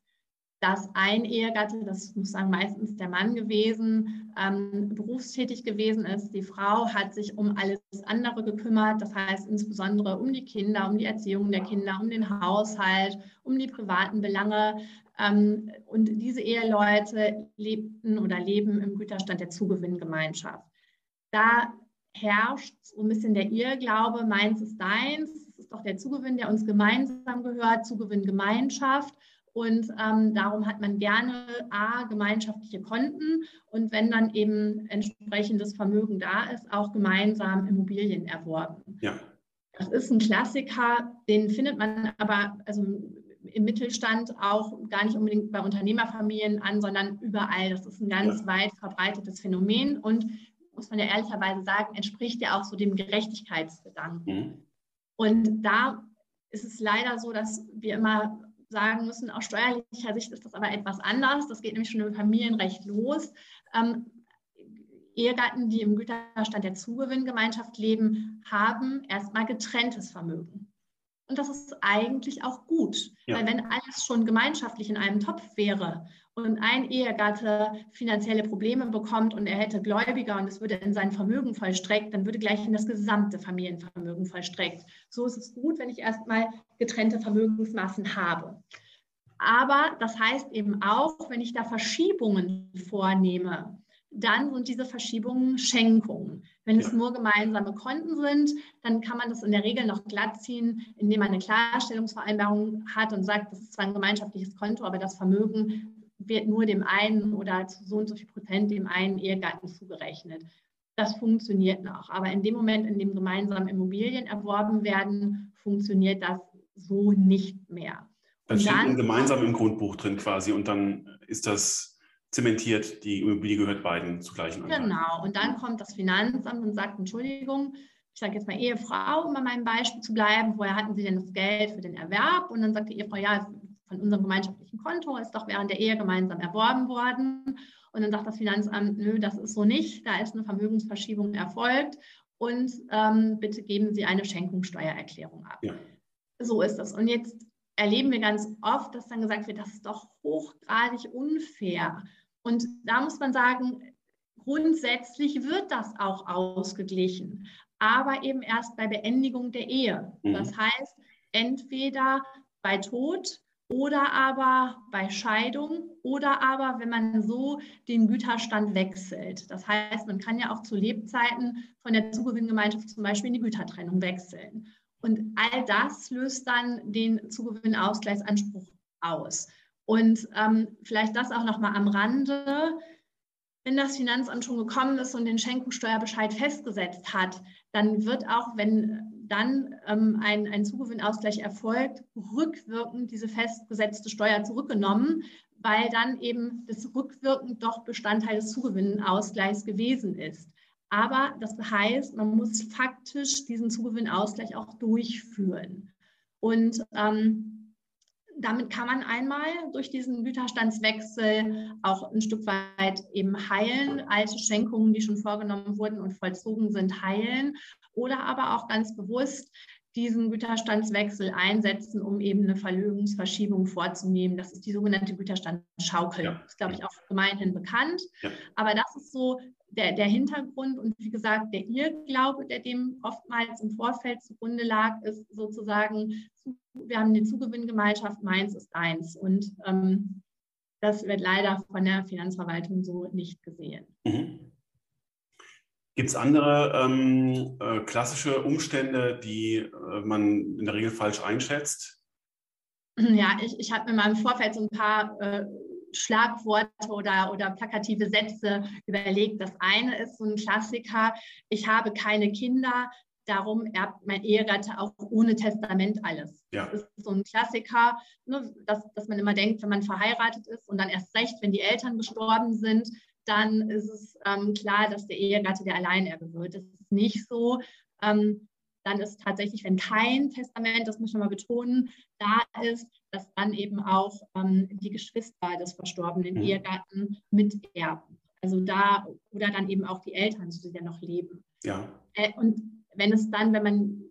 dass ein Ehegatte, das muss sagen meistens der Mann gewesen, ähm, berufstätig gewesen ist. Die Frau hat sich um alles andere gekümmert, das heißt insbesondere um die Kinder, um die Erziehung der Kinder, um den Haushalt, um die privaten Belange. Ähm, und diese Eheleute lebten oder leben im Güterstand der Zugewinngemeinschaft. Da herrscht so ein bisschen der Irrglaube, meins ist deins, es ist doch der Zugewinn, der uns gemeinsam gehört, Zugewinngemeinschaft. Und ähm, darum hat man gerne A, gemeinschaftliche Konten und wenn dann eben entsprechendes Vermögen da ist, auch gemeinsam Immobilien erworben. Ja. Das ist ein Klassiker, den findet man aber also im Mittelstand auch gar nicht unbedingt bei Unternehmerfamilien an, sondern überall. Das ist ein ganz ja. weit verbreitetes Phänomen und muss man ja ehrlicherweise sagen, entspricht ja auch so dem Gerechtigkeitsgedanken. Mhm. Und da ist es leider so, dass wir immer sagen müssen, aus steuerlicher Sicht ist das aber etwas anders. Das geht nämlich schon im Familienrecht los. Ähm, Ehegatten, die im Güterstand der Zugewinngemeinschaft leben, haben erstmal getrenntes Vermögen. Und das ist eigentlich auch gut, ja. weil wenn alles schon gemeinschaftlich in einem Topf wäre und ein Ehegatte finanzielle Probleme bekommt und er hätte Gläubiger und es würde in sein Vermögen vollstreckt, dann würde gleich in das gesamte Familienvermögen vollstreckt. So ist es gut, wenn ich erstmal getrennte Vermögensmassen habe. Aber das heißt eben auch, wenn ich da Verschiebungen vornehme, dann sind diese Verschiebungen Schenkungen. Wenn ja. es nur gemeinsame Konten sind, dann kann man das in der Regel noch glatt ziehen, indem man eine Klarstellungsvereinbarung hat und sagt, das ist zwar ein gemeinschaftliches Konto, aber das Vermögen wird nur dem einen oder zu so und so viel Prozent dem einen Ehegatten zugerechnet. Das funktioniert noch. Aber in dem Moment, in dem gemeinsam Immobilien erworben werden, funktioniert das so nicht mehr. Dann steht dann, gemeinsam im Grundbuch drin quasi und dann ist das zementiert, die Immobilie gehört beiden zu gleichen Anteilen. Genau, und dann kommt das Finanzamt und sagt, Entschuldigung, ich sage jetzt mal Ehefrau, um bei meinem Beispiel zu bleiben, woher hatten Sie denn das Geld für den Erwerb? Und dann sagt die Ehefrau, ja, von unserem gemeinschaftlichen Konto, ist doch während der Ehe gemeinsam erworben worden. Und dann sagt das Finanzamt, nö, das ist so nicht, da ist eine Vermögensverschiebung erfolgt und ähm, bitte geben Sie eine Schenkungssteuererklärung ab. Ja. So ist das. Und jetzt erleben wir ganz oft, dass dann gesagt wird, das ist doch hochgradig unfair. Und da muss man sagen, grundsätzlich wird das auch ausgeglichen, aber eben erst bei Beendigung der Ehe. Mhm. Das heißt, entweder bei Tod oder aber bei Scheidung oder aber wenn man so den Güterstand wechselt. Das heißt, man kann ja auch zu Lebzeiten von der Zugewinngemeinschaft zum Beispiel in die Gütertrennung wechseln. Und all das löst dann den Zugewinnausgleichsanspruch aus. Und ähm, vielleicht das auch nochmal am Rande. Wenn das Finanzamt schon gekommen ist und den Schenkungssteuerbescheid festgesetzt hat, dann wird auch, wenn dann ähm, ein, ein Zugewinnausgleich erfolgt, rückwirkend diese festgesetzte Steuer zurückgenommen, weil dann eben das rückwirkend doch Bestandteil des Zugewinnausgleichs gewesen ist. Aber das heißt, man muss faktisch diesen Zugewinnausgleich auch durchführen. Und ähm, damit kann man einmal durch diesen Güterstandswechsel auch ein Stück weit eben heilen, alte Schenkungen, die schon vorgenommen wurden und vollzogen sind, heilen oder aber auch ganz bewusst diesen Güterstandswechsel einsetzen, um eben eine Verlögungsverschiebung vorzunehmen. Das ist die sogenannte Güterstandsschaukel. Ja. Das ist, glaube ich, auch gemeinhin bekannt. Ja. Aber das ist so der, der Hintergrund und wie gesagt, der Irrglaube, der dem oftmals im Vorfeld zugrunde lag, ist sozusagen, wir haben eine Zugewinngemeinschaft, meins ist eins. Und ähm, das wird leider von der Finanzverwaltung so nicht gesehen. Mhm. Gibt es andere ähm, äh, klassische Umstände, die äh, man in der Regel falsch einschätzt? Ja, ich, ich habe mir mal im Vorfeld so ein paar äh, Schlagworte oder, oder plakative Sätze überlegt. Das eine ist so ein Klassiker, ich habe keine Kinder, darum erbt mein Ehegatte auch ohne Testament alles. Ja. Das ist so ein Klassiker, ne, dass, dass man immer denkt, wenn man verheiratet ist und dann erst recht, wenn die Eltern gestorben sind, dann ist es ähm, klar, dass der Ehegatte der Alleinerbe wird. Das ist nicht so. Ähm, dann ist tatsächlich, wenn kein Testament, das muss ich nochmal betonen, da ist, dass dann eben auch ähm, die Geschwister des verstorbenen mhm. Ehegatten miterben. Also da oder dann eben auch die Eltern, die ja noch leben. Ja. Äh, und wenn es dann, wenn man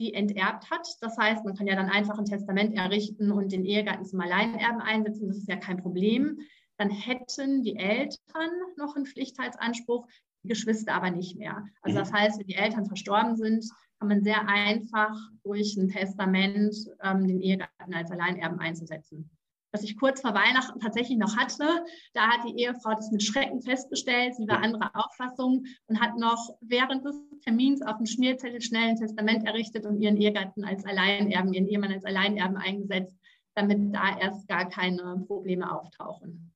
die enterbt hat, das heißt, man kann ja dann einfach ein Testament errichten und den Ehegatten zum Alleinerben einsetzen, das ist ja kein Problem. Dann hätten die Eltern noch einen Pflichtheitsanspruch, die Geschwister aber nicht mehr. Also das mhm. heißt, wenn die Eltern verstorben sind, kann man sehr einfach durch ein Testament ähm, den Ehegatten als Alleinerben einzusetzen was ich kurz vor Weihnachten tatsächlich noch hatte. Da hat die Ehefrau das mit Schrecken festgestellt. Sie war anderer Auffassung und hat noch während des Termins auf dem Schmierzettel schnell ein Testament errichtet und ihren Ehegatten als Alleinerben, ihren Ehemann als Alleinerben eingesetzt, damit da erst gar keine Probleme auftauchen.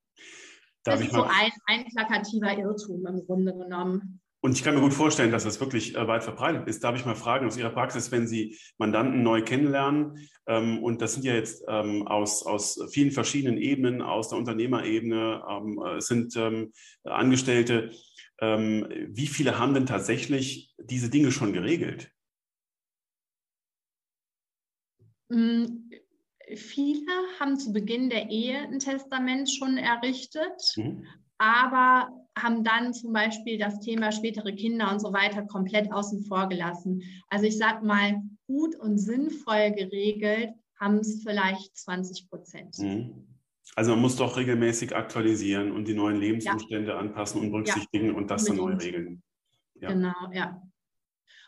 Darf das ist so ein, ein plakativer Irrtum im Grunde genommen. Und ich kann mir gut vorstellen, dass das wirklich äh, weit verbreitet ist. Darf ich mal fragen aus Ihrer Praxis, wenn Sie Mandanten neu kennenlernen, ähm, und das sind ja jetzt ähm, aus, aus vielen verschiedenen Ebenen, aus der Unternehmerebene, ähm, es sind ähm, Angestellte, ähm, wie viele haben denn tatsächlich diese Dinge schon geregelt? Viele haben zu Beginn der Ehe ein Testament schon errichtet, mhm. aber haben dann zum Beispiel das Thema spätere Kinder und so weiter komplett außen vor gelassen. Also ich sage mal, gut und sinnvoll geregelt haben es vielleicht 20 Prozent. Mhm. Also man muss doch regelmäßig aktualisieren und die neuen Lebensumstände ja. anpassen und berücksichtigen ja, und das dann neu regeln. Ja. Genau, ja.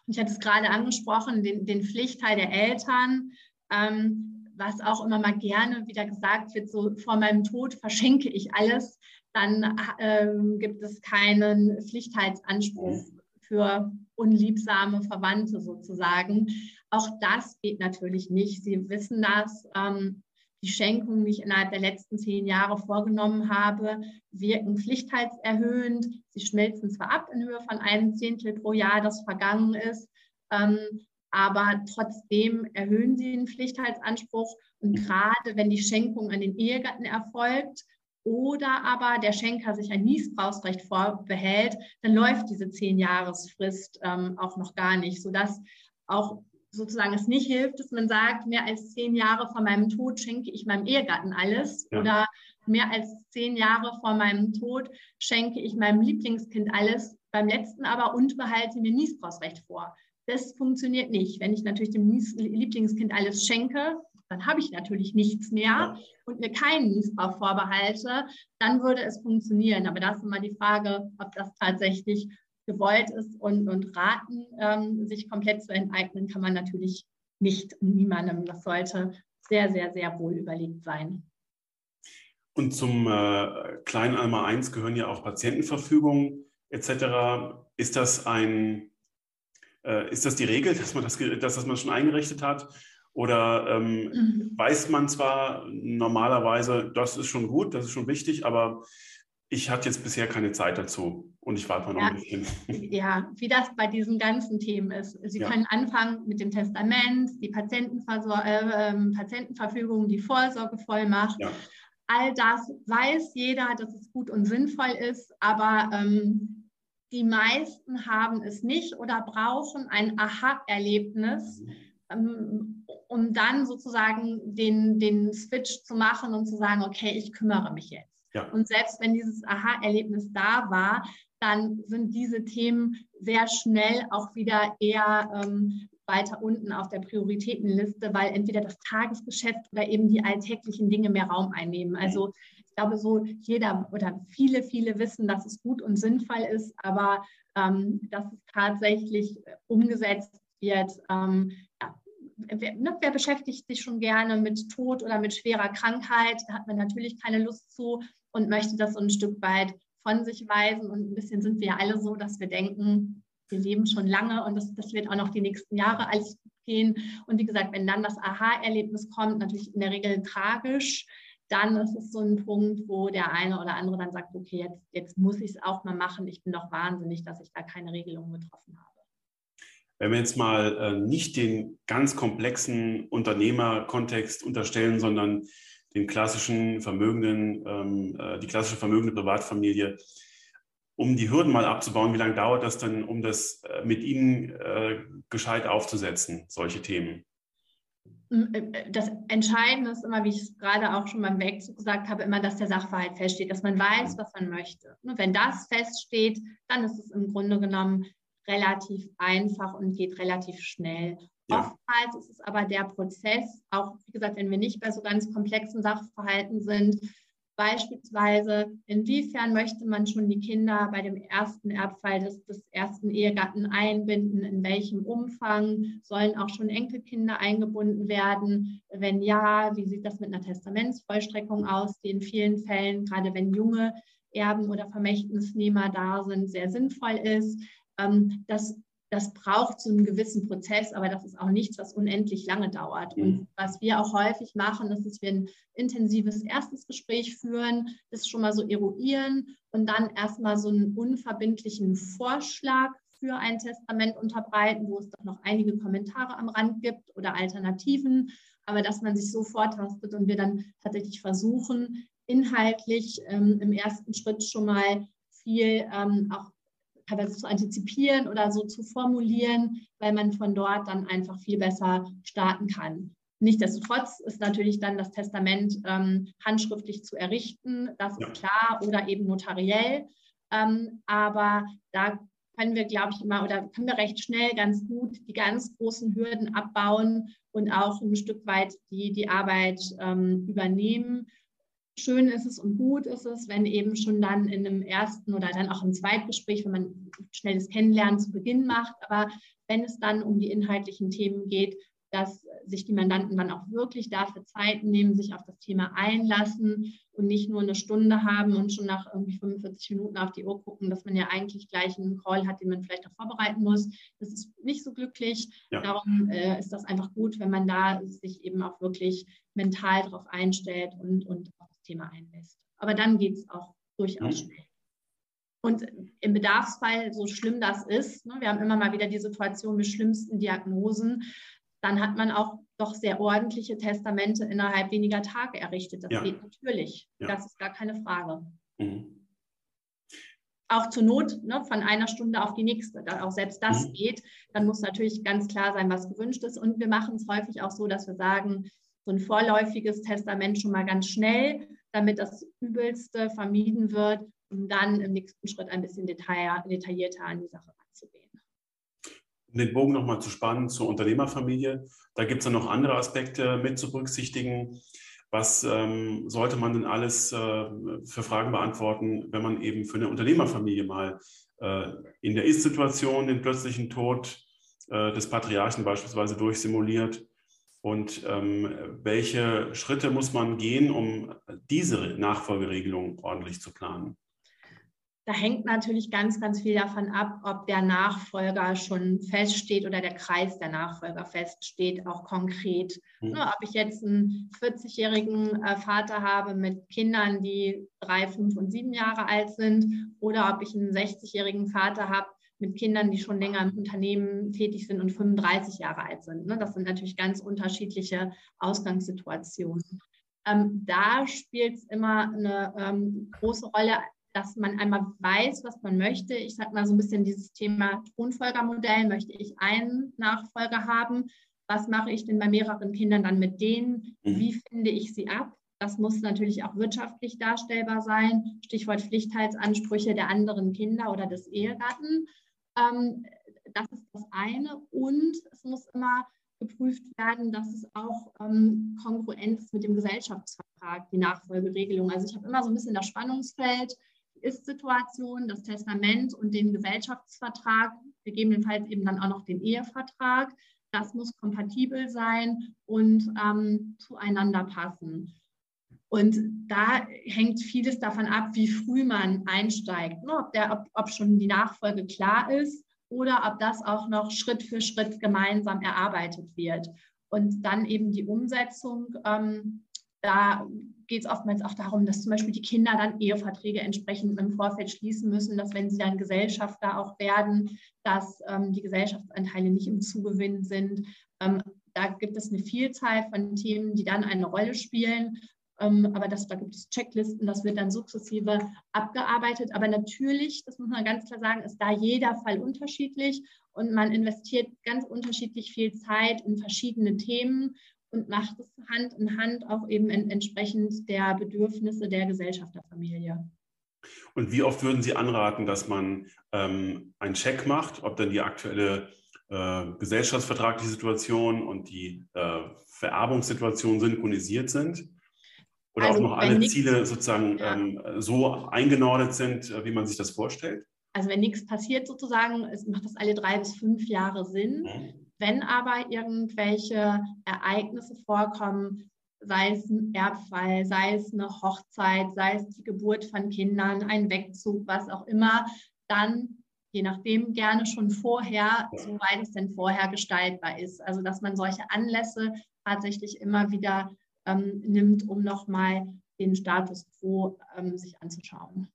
Und ich hatte es gerade angesprochen, den, den Pflichtteil der Eltern. Ähm, was auch immer mal gerne wieder gesagt wird, so vor meinem Tod verschenke ich alles dann ähm, gibt es keinen Pflichtheitsanspruch für unliebsame Verwandte sozusagen. Auch das geht natürlich nicht. Sie wissen das. Ähm, die Schenkungen, die ich innerhalb der letzten zehn Jahre vorgenommen habe, wirken pflichtheitserhöhend. Sie schmelzen zwar ab in Höhe von einem Zehntel pro Jahr, das vergangen ist, ähm, aber trotzdem erhöhen sie den Pflichtheitsanspruch. Und gerade wenn die Schenkung an den Ehegatten erfolgt, oder aber der Schenker sich ein Niesbrauchsrecht vorbehält, dann läuft diese Zehn-Jahresfrist ähm, auch noch gar nicht, sodass auch sozusagen es nicht hilft, dass man sagt, mehr als zehn Jahre vor meinem Tod schenke ich meinem Ehegatten alles ja. oder mehr als zehn Jahre vor meinem Tod schenke ich meinem Lieblingskind alles, beim letzten aber und behalte mir Niesbrauchsrecht vor. Das funktioniert nicht. Wenn ich natürlich dem Lieblingskind alles schenke, dann habe ich natürlich nichts mehr und mir keinen Missbrauch vorbehalte, dann würde es funktionieren. Aber da ist immer die Frage, ob das tatsächlich gewollt ist und, und raten, ähm, sich komplett zu enteignen, kann man natürlich nicht niemandem. Das sollte sehr, sehr, sehr wohl überlegt sein. Und zum äh, kleinen Alma 1 gehören ja auch Patientenverfügungen etc. Ist das ein, äh, ist das die Regel, [LAUGHS] dass man das, dass das man schon eingerichtet hat? Oder ähm, mhm. weiß man zwar normalerweise, das ist schon gut, das ist schon wichtig, aber ich hatte jetzt bisher keine Zeit dazu und ich warte mal noch ja, ein bisschen. [LAUGHS] Ja, wie das bei diesen ganzen Themen ist. Sie ja. können anfangen mit dem Testament, die Patientenversor äh, ähm, Patientenverfügung, die Vorsorgevollmacht. Ja. All das weiß jeder, dass es gut und sinnvoll ist, aber ähm, die meisten haben es nicht oder brauchen ein Aha-Erlebnis. Mhm ähm, um dann sozusagen den, den Switch zu machen und zu sagen, okay, ich kümmere mich jetzt. Ja. Und selbst wenn dieses Aha-Erlebnis da war, dann sind diese Themen sehr schnell auch wieder eher ähm, weiter unten auf der Prioritätenliste, weil entweder das Tagesgeschäft oder eben die alltäglichen Dinge mehr Raum einnehmen. Also ich glaube, so jeder oder viele, viele wissen, dass es gut und sinnvoll ist, aber ähm, dass es tatsächlich umgesetzt wird, ähm, ja, wer, ne, wer, beschäftigt sich schon gerne mit Tod oder mit schwerer Krankheit? Da hat man natürlich keine Lust zu und möchte das so ein Stück weit von sich weisen. Und ein bisschen sind wir ja alle so, dass wir denken, wir leben schon lange und das, das wird auch noch die nächsten Jahre alles gehen. Und wie gesagt, wenn dann das Aha-Erlebnis kommt, natürlich in der Regel tragisch, dann ist es so ein Punkt, wo der eine oder andere dann sagt, okay, jetzt, jetzt muss ich es auch mal machen. Ich bin doch wahnsinnig, dass ich da keine Regelung getroffen habe. Wenn wir jetzt mal äh, nicht den ganz komplexen Unternehmerkontext unterstellen, sondern den klassischen vermögenden, ähm, äh, die klassische vermögende Privatfamilie, um die Hürden mal abzubauen, wie lange dauert das denn, um das äh, mit Ihnen äh, gescheit aufzusetzen, solche Themen? Äh, das Entscheidende ist immer, wie ich es gerade auch schon beim Wegzug gesagt habe, immer, dass der Sachverhalt feststeht, dass man weiß, was man möchte. Und wenn das feststeht, dann ist es im Grunde genommen relativ einfach und geht relativ schnell. Ja. Oftmals ist es aber der Prozess, auch wie gesagt, wenn wir nicht bei so ganz komplexen Sachverhalten sind, Beispielsweise, inwiefern möchte man schon die Kinder bei dem ersten Erbfall des, des, ersten Ehegatten einbinden? In welchem Umfang sollen auch schon Enkelkinder eingebunden werden? Wenn ja, wie sieht das mit einer Testamentsvollstreckung aus, die in vielen Fällen, gerade wenn junge Erben oder Vermächtnisnehmer da sind, sehr sinnvoll ist? Ähm, das das braucht so einen gewissen Prozess, aber das ist auch nichts, was unendlich lange dauert. Mhm. Und was wir auch häufig machen, ist, dass wir ein intensives erstes Gespräch führen, das schon mal so eruieren und dann erstmal so einen unverbindlichen Vorschlag für ein Testament unterbreiten, wo es doch noch einige Kommentare am Rand gibt oder Alternativen, aber dass man sich so vortastet und wir dann tatsächlich versuchen, inhaltlich ähm, im ersten Schritt schon mal viel ähm, auch teilweise zu antizipieren oder so zu formulieren, weil man von dort dann einfach viel besser starten kann. Nichtsdestotrotz ist natürlich dann das Testament ähm, handschriftlich zu errichten, das ja. ist klar, oder eben notariell. Ähm, aber da können wir, glaube ich, immer oder können wir recht schnell ganz gut die ganz großen Hürden abbauen und auch ein Stück weit die, die Arbeit ähm, übernehmen schön ist es und gut ist es, wenn eben schon dann in einem ersten oder dann auch im Zweitgespräch, wenn man schnelles Kennenlernen zu Beginn macht, aber wenn es dann um die inhaltlichen Themen geht, dass sich die Mandanten dann auch wirklich dafür Zeit nehmen, sich auf das Thema einlassen und nicht nur eine Stunde haben und schon nach irgendwie 45 Minuten auf die Uhr gucken, dass man ja eigentlich gleich einen Call hat, den man vielleicht auch vorbereiten muss. Das ist nicht so glücklich. Ja. Darum äh, ist das einfach gut, wenn man da sich eben auch wirklich mental darauf einstellt und, und Thema einlässt. Aber dann geht es auch durchaus mhm. schnell. Und im Bedarfsfall, so schlimm das ist, ne, wir haben immer mal wieder die Situation mit schlimmsten Diagnosen, dann hat man auch doch sehr ordentliche Testamente innerhalb weniger Tage errichtet. Das ja. geht natürlich. Ja. Das ist gar keine Frage. Mhm. Auch zur Not ne, von einer Stunde auf die nächste. Da auch selbst das mhm. geht. Dann muss natürlich ganz klar sein, was gewünscht ist. Und wir machen es häufig auch so, dass wir sagen, so ein vorläufiges Testament schon mal ganz schnell, damit das Übelste vermieden wird, um dann im nächsten Schritt ein bisschen detaillierter an die Sache um den Bogen nochmal zu spannen zur Unternehmerfamilie, da gibt es dann noch andere Aspekte mit zu berücksichtigen. Was ähm, sollte man denn alles äh, für Fragen beantworten, wenn man eben für eine Unternehmerfamilie mal äh, in der Ist-Situation den plötzlichen Tod äh, des Patriarchen beispielsweise durchsimuliert? Und ähm, welche Schritte muss man gehen, um diese Nachfolgeregelung ordentlich zu planen? Da hängt natürlich ganz, ganz viel davon ab, ob der Nachfolger schon feststeht oder der Kreis der Nachfolger feststeht, auch konkret. Mhm. Ob ich jetzt einen 40-jährigen äh, Vater habe mit Kindern, die drei, fünf und sieben Jahre alt sind, oder ob ich einen 60-jährigen Vater habe mit Kindern, die schon länger im Unternehmen tätig sind und 35 Jahre alt sind. Ne, das sind natürlich ganz unterschiedliche Ausgangssituationen. Ähm, da spielt es immer eine ähm, große Rolle, dass man einmal weiß, was man möchte. Ich sage mal so ein bisschen dieses Thema Thronfolgermodell. Möchte ich einen Nachfolger haben? Was mache ich denn bei mehreren Kindern dann mit denen? Mhm. Wie finde ich sie ab? Das muss natürlich auch wirtschaftlich darstellbar sein. Stichwort Pflichtheitsansprüche der anderen Kinder oder des Ehegatten. Ähm, das ist das eine. Und es muss immer geprüft werden, dass es auch ähm, kongruent ist mit dem Gesellschaftsvertrag, die Nachfolgeregelung. Also ich habe immer so ein bisschen das Spannungsfeld ist-Situation, das Testament und den Gesellschaftsvertrag, gegebenenfalls eben dann auch noch den Ehevertrag. Das muss kompatibel sein und ähm, zueinander passen. Und da hängt vieles davon ab, wie früh man einsteigt, ne? ob, der, ob, ob schon die Nachfolge klar ist oder ob das auch noch Schritt für Schritt gemeinsam erarbeitet wird. Und dann eben die Umsetzung ähm, da geht es oftmals auch darum, dass zum Beispiel die Kinder dann Eheverträge entsprechend im Vorfeld schließen müssen, dass wenn sie dann Gesellschafter auch werden, dass ähm, die Gesellschaftsanteile nicht im Zugewinn sind. Ähm, da gibt es eine Vielzahl von Themen, die dann eine Rolle spielen. Ähm, aber das, da gibt es Checklisten, das wird dann sukzessive abgearbeitet. Aber natürlich, das muss man ganz klar sagen, ist da jeder Fall unterschiedlich und man investiert ganz unterschiedlich viel Zeit in verschiedene Themen und macht es Hand in Hand auch eben in, entsprechend der Bedürfnisse der Gesellschaft der Familie. Und wie oft würden Sie anraten, dass man ähm, einen Check macht, ob dann die aktuelle äh, gesellschaftsvertragliche Situation und die äh, Vererbungssituation synchronisiert sind? Oder also, auch noch alle Ziele sozusagen ja. ähm, so eingenordet sind, äh, wie man sich das vorstellt? Also wenn nichts passiert sozusagen, macht das alle drei bis fünf Jahre Sinn. Mhm. Wenn aber irgendwelche Ereignisse vorkommen, sei es ein Erbfall, sei es eine Hochzeit, sei es die Geburt von Kindern, ein Wegzug, was auch immer, dann je nachdem gerne schon vorher, soweit es denn vorher gestaltbar ist. Also dass man solche Anlässe tatsächlich immer wieder ähm, nimmt, um nochmal den Status quo ähm, sich anzuschauen.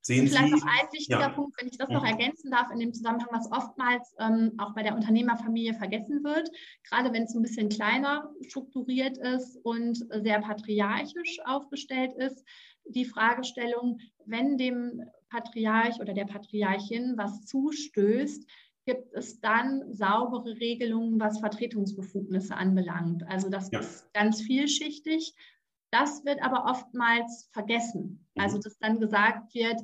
Sehen und vielleicht Sie, noch ein wichtiger ja. Punkt, wenn ich das noch mhm. ergänzen darf, in dem Zusammenhang, was oftmals ähm, auch bei der Unternehmerfamilie vergessen wird, gerade wenn es ein bisschen kleiner strukturiert ist und sehr patriarchisch aufgestellt ist, die Fragestellung, wenn dem Patriarch oder der Patriarchin was zustößt, gibt es dann saubere Regelungen, was Vertretungsbefugnisse anbelangt. Also das ja. ist ganz vielschichtig. Das wird aber oftmals vergessen. Mhm. Also dass dann gesagt wird,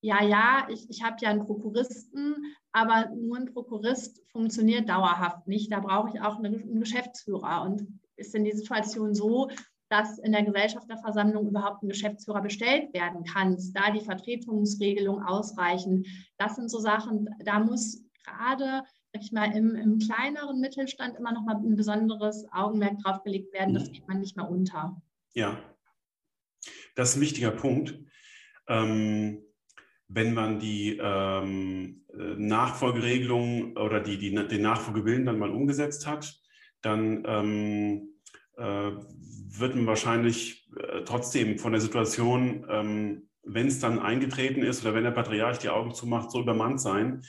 ja, ja, ich, ich habe ja einen Prokuristen, aber nur ein Prokurist funktioniert dauerhaft nicht. Da brauche ich auch einen Geschäftsführer. Und ist denn die Situation so, dass in der Gesellschafterversammlung überhaupt ein Geschäftsführer bestellt werden kann, da die Vertretungsregelung ausreichen. Das sind so Sachen, da muss gerade sag ich mal, im, im, kleineren Mittelstand immer noch mal ein besonderes Augenmerk drauf gelegt werden. Das mhm. geht man nicht mehr unter. Ja, das ist ein wichtiger Punkt. Ähm, wenn man die ähm, Nachfolgeregelung oder die, die, den Nachfolgewillen dann mal umgesetzt hat, dann ähm, äh, wird man wahrscheinlich äh, trotzdem von der Situation, ähm, wenn es dann eingetreten ist oder wenn der Patriarch die Augen zumacht, so übermannt sein,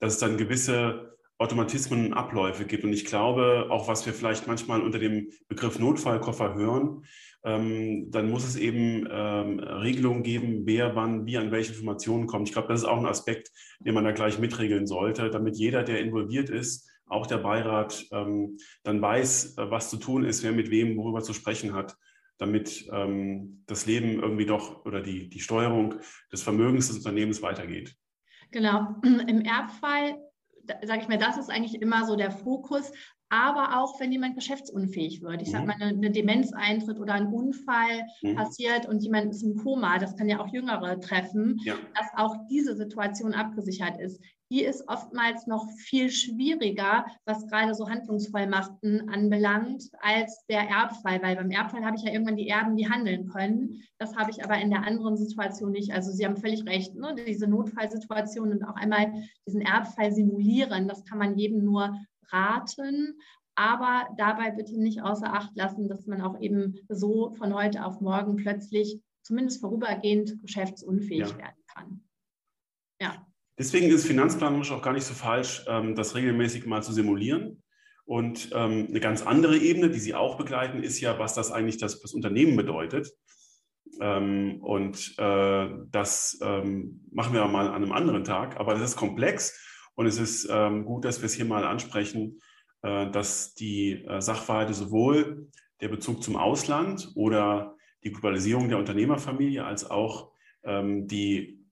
dass es dann gewisse Automatismen und Abläufe gibt. Und ich glaube, auch was wir vielleicht manchmal unter dem Begriff Notfallkoffer hören, ähm, dann muss es eben ähm, Regelungen geben, wer wann wie an welche Informationen kommt. Ich glaube, das ist auch ein Aspekt, den man da gleich mitregeln sollte, damit jeder, der involviert ist, auch der Beirat, ähm, dann weiß, äh, was zu tun ist, wer mit wem worüber zu sprechen hat damit ähm, das Leben irgendwie doch oder die, die Steuerung des Vermögens des Unternehmens weitergeht. Genau. [CLEARS THROAT] Im Erbfall, sage ich mal, das ist eigentlich immer so der Fokus. Aber auch wenn jemand geschäftsunfähig wird, ich mhm. sage mal, eine, eine, Demenz eintritt oder ein Unfall mhm. passiert und jemand ist im Koma, das kann ja auch Jüngere treffen, ja. dass auch diese Situation abgesichert ist die ist oftmals noch viel schwieriger, was gerade so Handlungsvollmachten anbelangt, als der Erbfall, weil beim Erbfall habe ich ja irgendwann die Erben, die handeln können. Das habe ich aber in der anderen Situation nicht. Also Sie haben völlig recht, ne? diese Notfallsituation und auch einmal diesen Erbfall simulieren, das kann man jedem nur raten. Aber dabei bitte nicht außer Acht lassen, dass man auch eben so von heute auf morgen plötzlich zumindest vorübergehend geschäftsunfähig ja. werden kann. Ja. Deswegen ist finanzplanerisch auch gar nicht so falsch, ähm, das regelmäßig mal zu simulieren. Und ähm, eine ganz andere Ebene, die Sie auch begleiten, ist ja, was das eigentlich das, das Unternehmen bedeutet. Ähm, und äh, das machen wir mal an einem anderen Tag. Aber das ist komplex und es ist gut, dass wir es hier mal ansprechen, äh, dass die äh, Sachverhalte sowohl der Bezug zum Ausland oder die Globalisierung der Unternehmerfamilie als auch die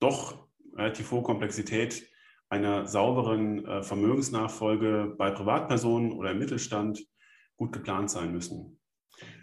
doch relativ hohe Komplexität einer sauberen äh, Vermögensnachfolge bei Privatpersonen oder im Mittelstand gut geplant sein müssen.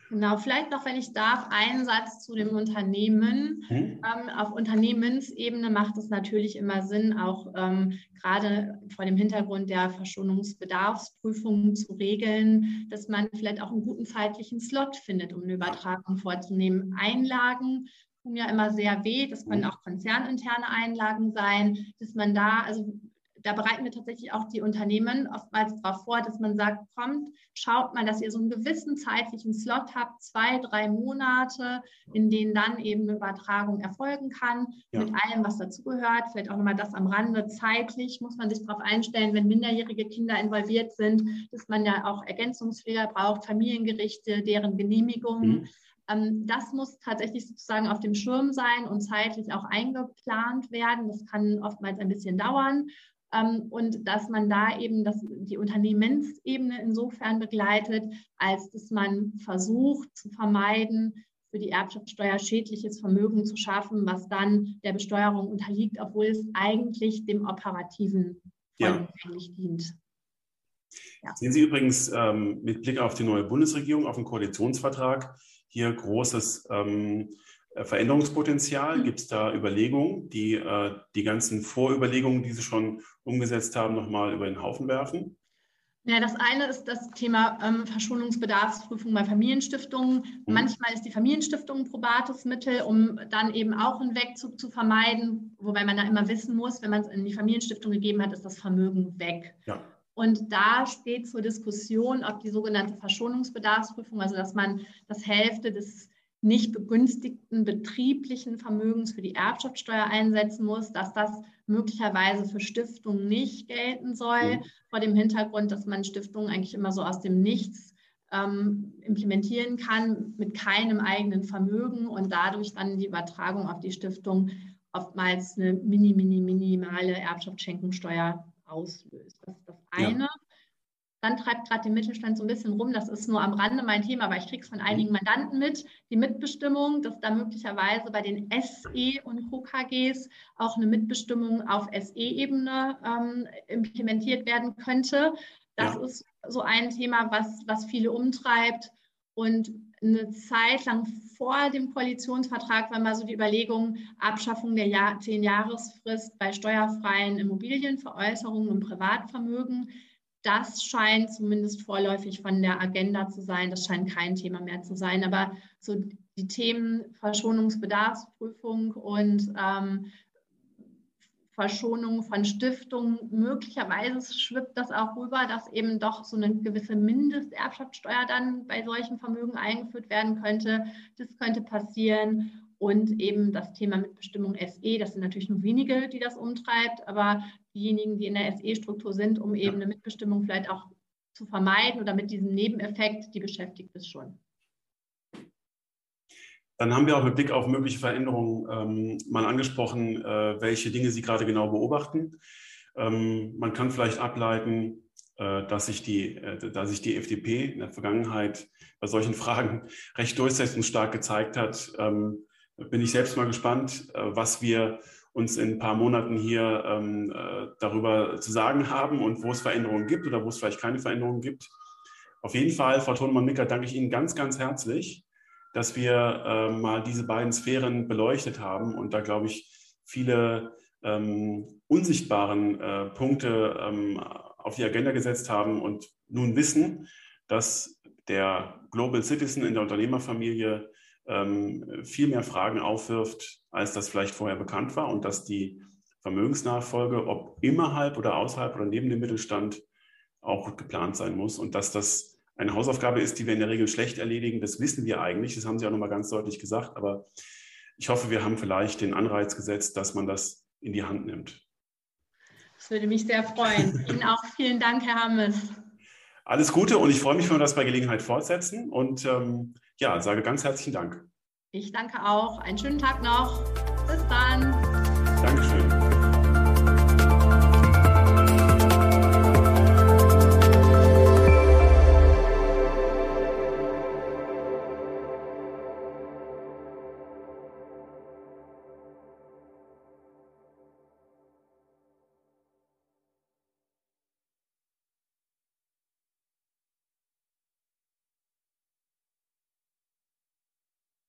Genau, vielleicht noch, wenn ich darf, einen Satz zu dem Unternehmen. Hm? Ähm, auf Unternehmensebene macht es natürlich immer Sinn, auch ähm, gerade vor dem Hintergrund der Verschonungsbedarfsprüfungen zu regeln, dass man vielleicht auch einen guten zeitlichen Slot findet, um eine Übertragung vorzunehmen. Einlagen tun ja immer sehr weh. Das können auch konzerninterne Einlagen sein, dass man da, also da bereiten wir tatsächlich auch die Unternehmen oftmals darauf vor, dass man sagt, kommt, schaut mal, dass ihr so einen gewissen zeitlichen Slot habt, zwei, drei Monate, in denen dann eben eine Übertragung erfolgen kann, ja. mit allem, was dazugehört. Vielleicht auch nochmal das am Rande. Zeitlich muss man sich darauf einstellen, wenn minderjährige Kinder involviert sind, dass man ja auch Ergänzungspfleger braucht, Familiengerichte, deren Genehmigung. Mhm das muss tatsächlich sozusagen auf dem Schirm sein und zeitlich auch eingeplant werden. Das kann oftmals ein bisschen dauern. Ähm, und dass man da eben das, die Unternehmensebene insofern begleitet, als dass man versucht zu vermeiden, für die Erbschaftssteuer schädliches Vermögen zu schaffen, was dann der Besteuerung unterliegt, obwohl es eigentlich dem operativen ja. eigentlich dient. Ja. Sehen Sie übrigens ähm, mit Blick auf die neue Bundesregierung, auf den Koalitionsvertrag, hier großes ähm, Veränderungspotenzial? Mhm. Gibt es da Überlegungen, die äh, die ganzen Vorüberlegungen, die Sie schon umgesetzt haben, nochmal über den Haufen werfen? Ja, das eine ist das Thema ähm, Verschonungsbedarfsprüfung bei Familienstiftungen. Mhm. Manchmal ist die Familienstiftung ein probates Mittel, um dann eben auch einen Wegzug zu vermeiden, wobei man da immer wissen muss, wenn man es in die Familienstiftung gegeben hat, ist das Vermögen weg. Ja. Und da steht zur Diskussion, ob die sogenannte Verschonungsbedarfsprüfung, also dass man das Hälfte des nicht begünstigten betrieblichen Vermögens für die Erbschaftssteuer einsetzen muss, dass das möglicherweise für Stiftungen nicht gelten soll, mhm. vor dem Hintergrund, dass man Stiftungen eigentlich immer so aus dem Nichts ähm, implementieren kann mit keinem eigenen Vermögen und dadurch dann die Übertragung auf die Stiftung oftmals eine mini, mini, minimale Erbschaftsschenkungssteuer auslöst. Das das eine. Ja dann treibt gerade den Mittelstand so ein bisschen rum. Das ist nur am Rande mein Thema, aber ich kriege es von einigen Mandanten mit. Die Mitbestimmung, dass da möglicherweise bei den SE und KKGs auch eine Mitbestimmung auf SE-Ebene ähm, implementiert werden könnte. Das ja. ist so ein Thema, was, was viele umtreibt. Und eine Zeit lang vor dem Koalitionsvertrag war mal so die Überlegung, Abschaffung der Jahr, Zehn-Jahresfrist bei steuerfreien Immobilienveräußerungen im Privatvermögen das scheint zumindest vorläufig von der Agenda zu sein. Das scheint kein Thema mehr zu sein. Aber so die Themen Verschonungsbedarfsprüfung und ähm, Verschonung von Stiftungen, möglicherweise schwippt das auch rüber, dass eben doch so eine gewisse Mindesterbschaftssteuer dann bei solchen Vermögen eingeführt werden könnte. Das könnte passieren und eben das Thema Mitbestimmung SE. Das sind natürlich nur wenige, die das umtreibt, aber diejenigen, die in der SE-Struktur sind, um eben eine Mitbestimmung vielleicht auch zu vermeiden oder mit diesem Nebeneffekt, die beschäftigt es schon. Dann haben wir auch mit Blick auf mögliche Veränderungen ähm, mal angesprochen, äh, welche Dinge Sie gerade genau beobachten. Ähm, man kann vielleicht ableiten, äh, dass, sich die, äh, dass sich die FDP in der Vergangenheit bei solchen [LAUGHS] Fragen recht durchsetzungsstark gezeigt hat. Ähm, bin ich selbst mal gespannt, äh, was wir uns in ein paar Monaten hier ähm, äh, darüber zu sagen haben und wo es Veränderungen gibt oder wo es vielleicht keine Veränderungen gibt. Auf jeden Fall, Frau Thunmann-Micker, danke ich Ihnen ganz, ganz herzlich, dass wir äh, mal diese beiden Sphären beleuchtet haben und da, glaube ich, viele ähm, unsichtbaren äh, Punkte ähm, auf die Agenda gesetzt haben und nun wissen, dass der Global Citizen in der Unternehmerfamilie ähm, viel mehr Fragen aufwirft, als das vielleicht vorher bekannt war und dass die Vermögensnachfolge, ob innerhalb oder außerhalb oder neben dem Mittelstand, auch geplant sein muss und dass das eine Hausaufgabe ist, die wir in der Regel schlecht erledigen. Das wissen wir eigentlich, das haben Sie auch nochmal ganz deutlich gesagt, aber ich hoffe, wir haben vielleicht den Anreiz gesetzt, dass man das in die Hand nimmt. Das würde mich sehr freuen. Ihnen auch vielen Dank, Herr Hammes. Alles Gute und ich freue mich, wenn wir das bei Gelegenheit fortsetzen und ähm, ja, sage ganz herzlichen Dank. Ich danke auch. Einen schönen Tag noch. Bis dann.